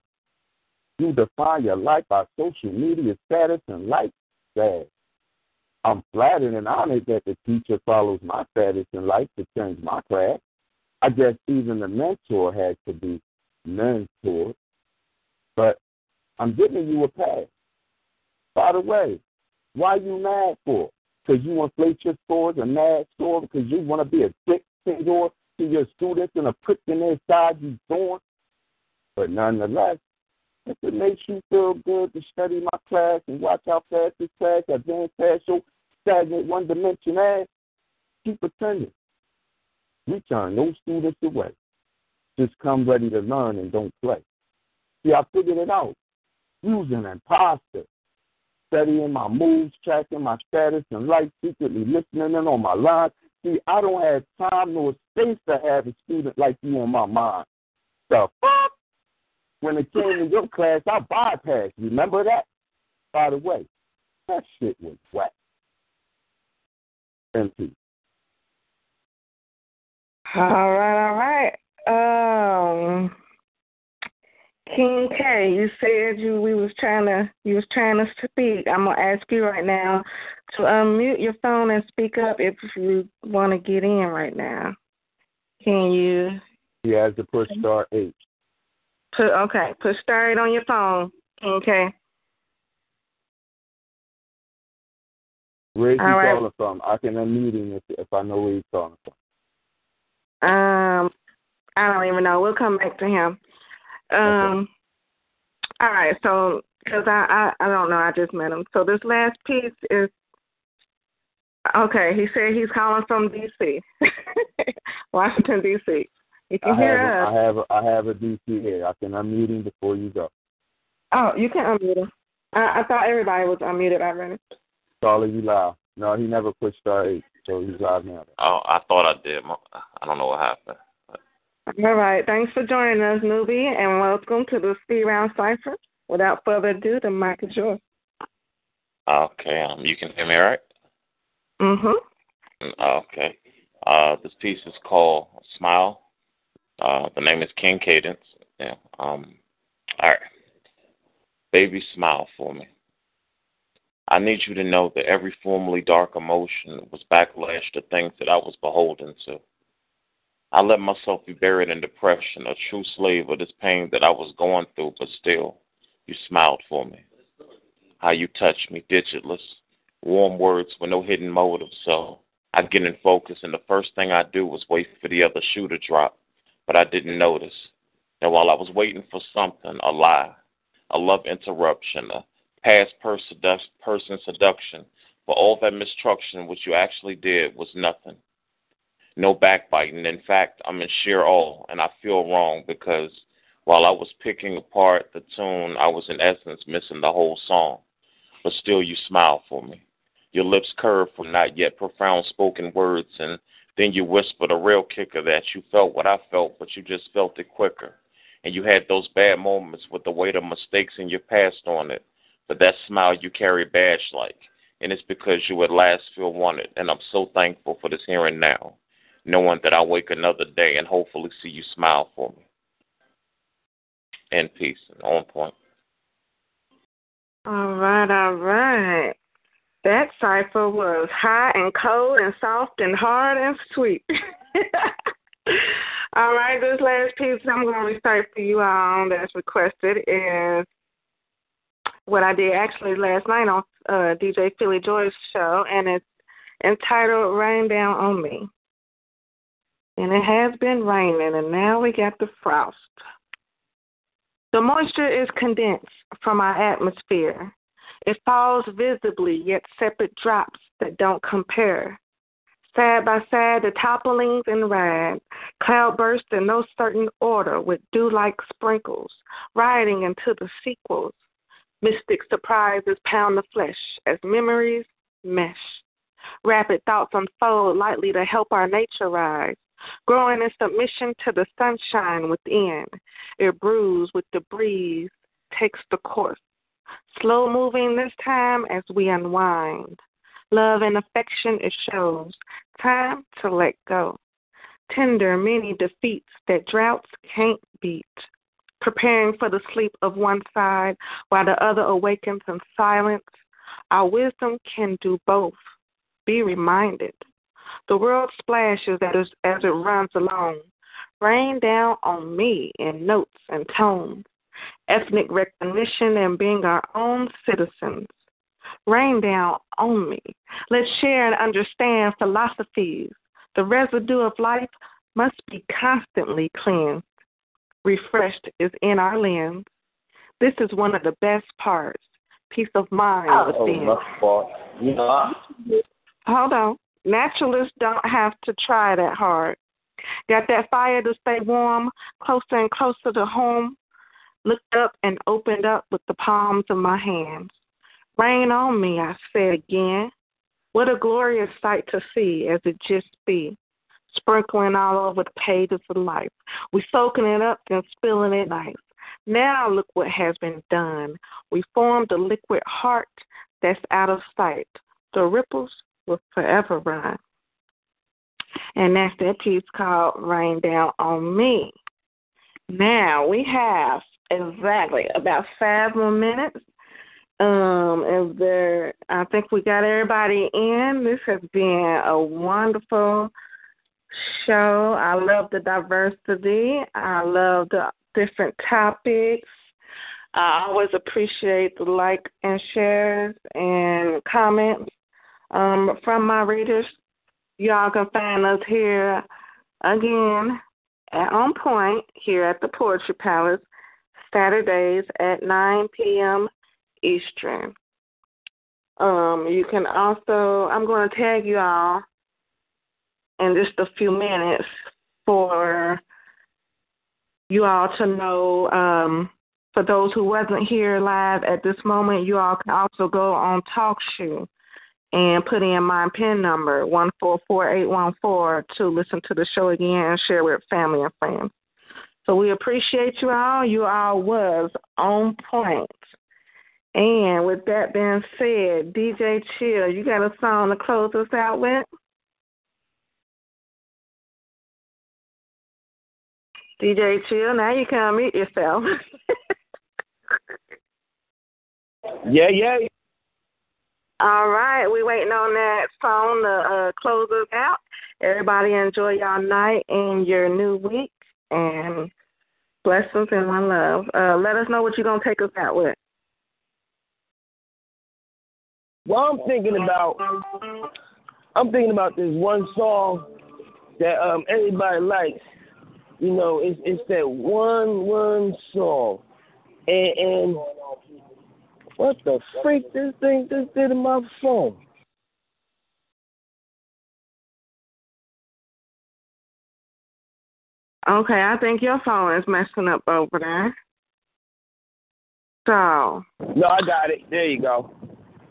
You define your life by social media status and like sad. I'm flattered and honored that the teacher follows my status in life to change my class. I guess even the mentor has to be mentored. But I'm giving you a pass. By the way, why you mad for? Because you inflate your scores and mad score because you want to be a dictator to your students and a prick in their side you born. But nonetheless, if it makes you feel good to study my class and watch how fast this class advanced past your stagnant one dimension ass, keep attending. We turn no students away. Just come ready to learn and don't play. See, I figured it out. Using imposter. Studying my moves, tracking my status, and life secretly listening in on my line. See, I don't have time nor space to have a student like you on my mind. The fuck? When it came to your class, I bypassed. Remember that? By the way, that shit was whack. MP. All right, all right. Um, King K, you said you we was trying to you was trying to speak. I'm gonna ask you right now to unmute your phone and speak up if you want to get in right now. Can you? He has to push star eight. Put okay. Put star eight on your phone. King K. Where's he right. calling from? I can unmute him if, if I know where he's calling from. Um, I don't even know. We'll come back to him. Um, all right. So, because I, I I don't know, I just met him. So this last piece is Okay, he said he's calling from D.C., Washington D.C. You can I hear have, us. a, I have, a, I have a DC here. I can unmute him before you go. Oh, you can unmute him. I, I thought everybody was unmuted already. Caller, you live. No, he never pushed star eight, so he's live now. Oh, I thought I did. I don't know what happened. All right. Thanks for joining us, newbie, and welcome to the Speed Round Cipher. Without further ado, the mic is yours. Okay, um, you can hear me right? Mm-hmm. Okay. Uh, this piece is called Smile. Uh, the name is King Cadence. Yeah. Um, all right. Baby, smile for me. I need you to know that every formerly dark emotion was backlash to things that I was beholden to. I let myself be buried in depression, a true slave of this pain that I was going through, but still, you smiled for me. How you touched me, digitless, warm words with no hidden motive. So I get in focus, and the first thing I do was wait for the other shoe to drop, but I didn't notice And while I was waiting for something, a lie, a love interruption, a past person seduction, for all that mistruction, which you actually did was nothing. No backbiting. In fact, I'm in sheer awe, and I feel wrong because while I was picking apart the tune, I was in essence missing the whole song. But still, you smile for me. Your lips curved from not yet profound spoken words, and then you whispered a real kicker that you felt what I felt, but you just felt it quicker. And you had those bad moments with the weight of mistakes in your past on it. But that smile you carry badge like, and it's because you at last feel wanted. And I'm so thankful for this here and now, knowing that I'll wake another day and hopefully see you smile for me. In peace and on point. All right, all right. That cipher was hot and cold and soft and hard and sweet. all right, this last piece I'm going to recite for you all that's requested is what I did actually last night on uh, DJ Philly Joy's show, and it's entitled Rain Down on Me. And it has been raining, and now we got the frost. The moisture is condensed from our atmosphere. It falls visibly, yet separate drops that don't compare. Side by side, the topplings and ride, cloudbursts in no certain order with dew like sprinkles, riding into the sequels. Mystic surprises pound the flesh as memories mesh. Rapid thoughts unfold lightly to help our nature rise. Growing in submission to the sunshine within, it brews with the breeze, takes the course. Slow moving this time as we unwind. Love and affection it shows. Time to let go. Tender many defeats that droughts can't beat. Preparing for the sleep of one side while the other awakens in silence. Our wisdom can do both. Be reminded. The world splashes as, as it runs along. Rain down on me in notes and tones. Ethnic recognition and being our own citizens. Rain down on me. Let's share and understand philosophies. The residue of life must be constantly cleansed. Refreshed is in our lens. This is one of the best parts. Peace of mind Oh, within. my fault. You know, I, Hold on. Naturalists don't have to try that hard. Got that fire to stay warm, closer and closer to home. Looked up and opened up with the palms of my hands. Rain on me, I said again. What a glorious sight to see as it just be. Sprinkling all over the pages of life. We soaking it up and spilling it nice. Now look what has been done. We formed a liquid heart that's out of sight. The ripples will forever run. And that's that piece called Rain Down on Me. Now we have exactly about five more minutes. Um, is there I think we got everybody in. This has been a wonderful show. I love the diversity. I love the different topics. I always appreciate the like and shares and comments um, from my readers. Y'all can find us here again at On Point here at the Poetry Palace, Saturdays at 9 p.m. Eastern. Um, you can also, I'm going to tag you all in just a few minutes for you all to know. Um, for those who wasn't here live at this moment, you all can also go on TalkShoe and put in my PIN number one four four eight one four to listen to the show again and share with family and friends. So we appreciate you all. You all was on point. And with that being said, DJ Chill, you got a song to close us out with? DJ Chill, now you can unmute yourself. yeah, yeah. All right, we waiting on that song to uh, close us out. Everybody enjoy y'all night and your new week, and blessings and one love. Uh, let us know what you're gonna take us out with. Well, I'm thinking about I'm thinking about this one song that um everybody likes. You know, it's it's that one one song, and, and what the freak this thing just did in my phone? Okay, I think your phone is messing up over there. So. No, I got it. There you go.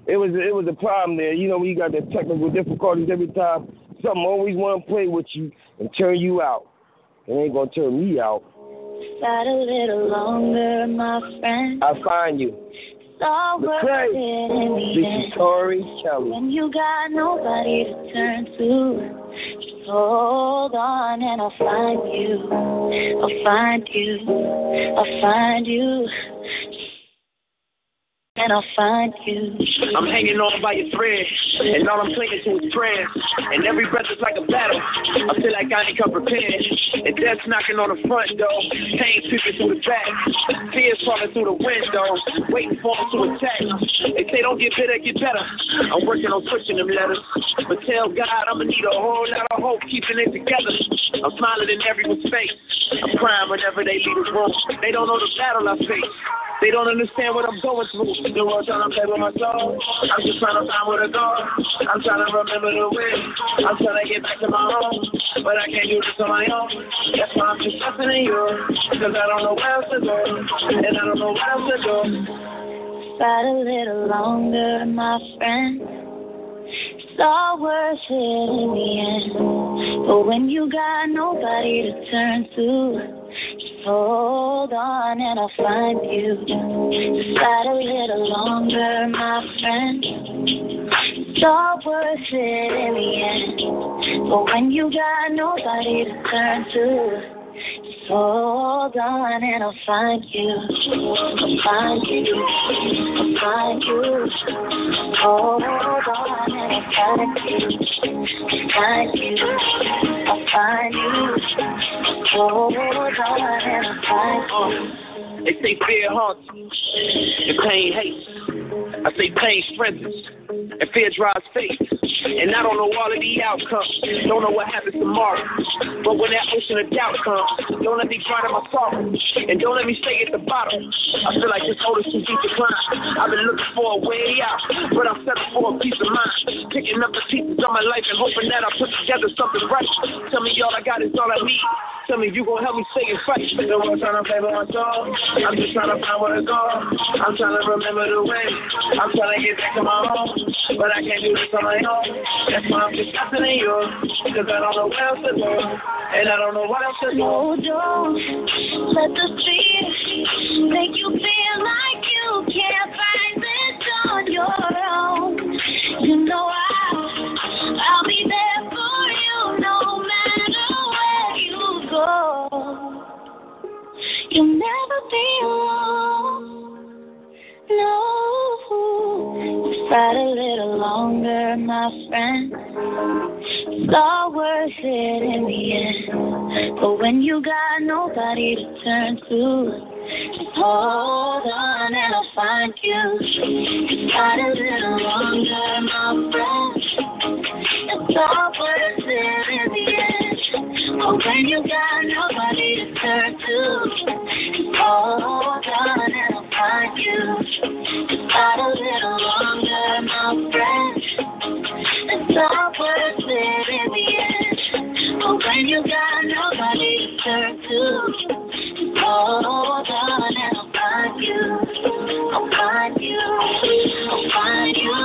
It was it was a problem there. You know when you got the technical difficulties every time, something always want to play with you and turn you out. It ain't gonna turn me out. Got a little longer, my friend. I find you. So worth it in the This end. Tori When you got nobody to turn to, just hold on and I'll find you. I'll find you. I'll find you. And I'll find you. I'm hanging on by your thread, and all I'm clinging to is prayers. And every breath is like a battle. I feel like I ain't come prepared. And death's knocking on the front door, pain creeping through the back, fears falling through the window, waiting for them to attack. They say don't get bitter, get better. I'm working on switching them letters, but tell God I'ma need a whole lot of hope keeping it together. I'm smiling in everyone's face. I'm crying whenever they leave the room. They don't know the battle I face. They don't understand what I'm going through. The world trying to play with my soul. I'm just trying to find where to go. I'm trying to remember the way. I'm trying to get back to my home. But I can't do this on my own. That's why I'm just trusting in you. Cause I don't know where else to go. And I don't know where else to do. Fight a little longer, my friend. It's all worth it in the end. But when you got nobody to turn to, hold on and I'll find you. Just fight a little longer, my friend. It's all worth it in the end. But when you got nobody to turn to, just hold on and I'll find you. I'll find you. I'll find you. Hold on find you. I'll find you. You. They say fear haunts and pain hates. I say pain strengthens and fear drives faith. And I don't know all of the outcomes. Don't know what happens tomorrow. But when that ocean of doubt comes, don't let me drown in my sorrow. And don't let me stay at the bottom. I feel like this hole is too deep to climb. I've been looking for a way out, but I'm settling for a peace of mind. Picking up the pieces of my life and hoping that I put together something right. Tell me all I got is all I need. Tell me you gon' help me stay and fight. The world trying to play with my soul. I'm just trying to find where to go. I'm trying to remember the way. I'm trying to get back to my home. But I can't do this on my own. That's why I'm trusting in you. Cause I don't know what else to do. And I don't know what else to do. No, don't let the fear make you feel like you can't find this on your own. You know I, I'll be there for you no matter where you go. You'll never be alone. No, just fight a little longer, my friend. It's all worth it in the end. But when you got nobody to turn to, just hold on and I'll find you. Just fight a little longer, my friend. It's all worth it in the end. But when you got nobody to turn to, just hold on and find you. Got a little longer, my friend. It's not worth it in the end. But when you got nobody to turn to, hold on and I'll find you. I'll find you. I'll find you.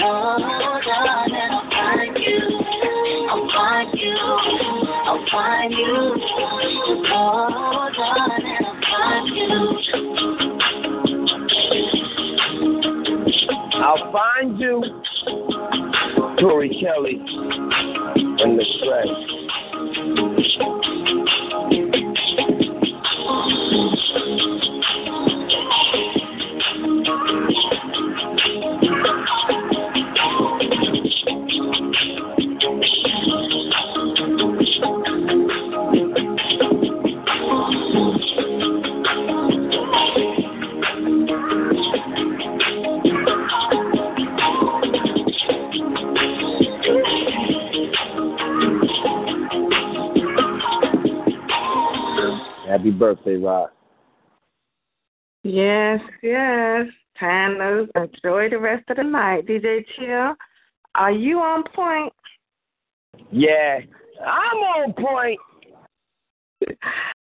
Hold on and I'll find you. I'll find you. I'll find you. Hold on and I'll find you. Tori Kelly and the Stray. Happy birthday, Rod. Yes, yes. Time to enjoy the rest of the night. DJ Chill, are you on point? Yeah, I'm on point.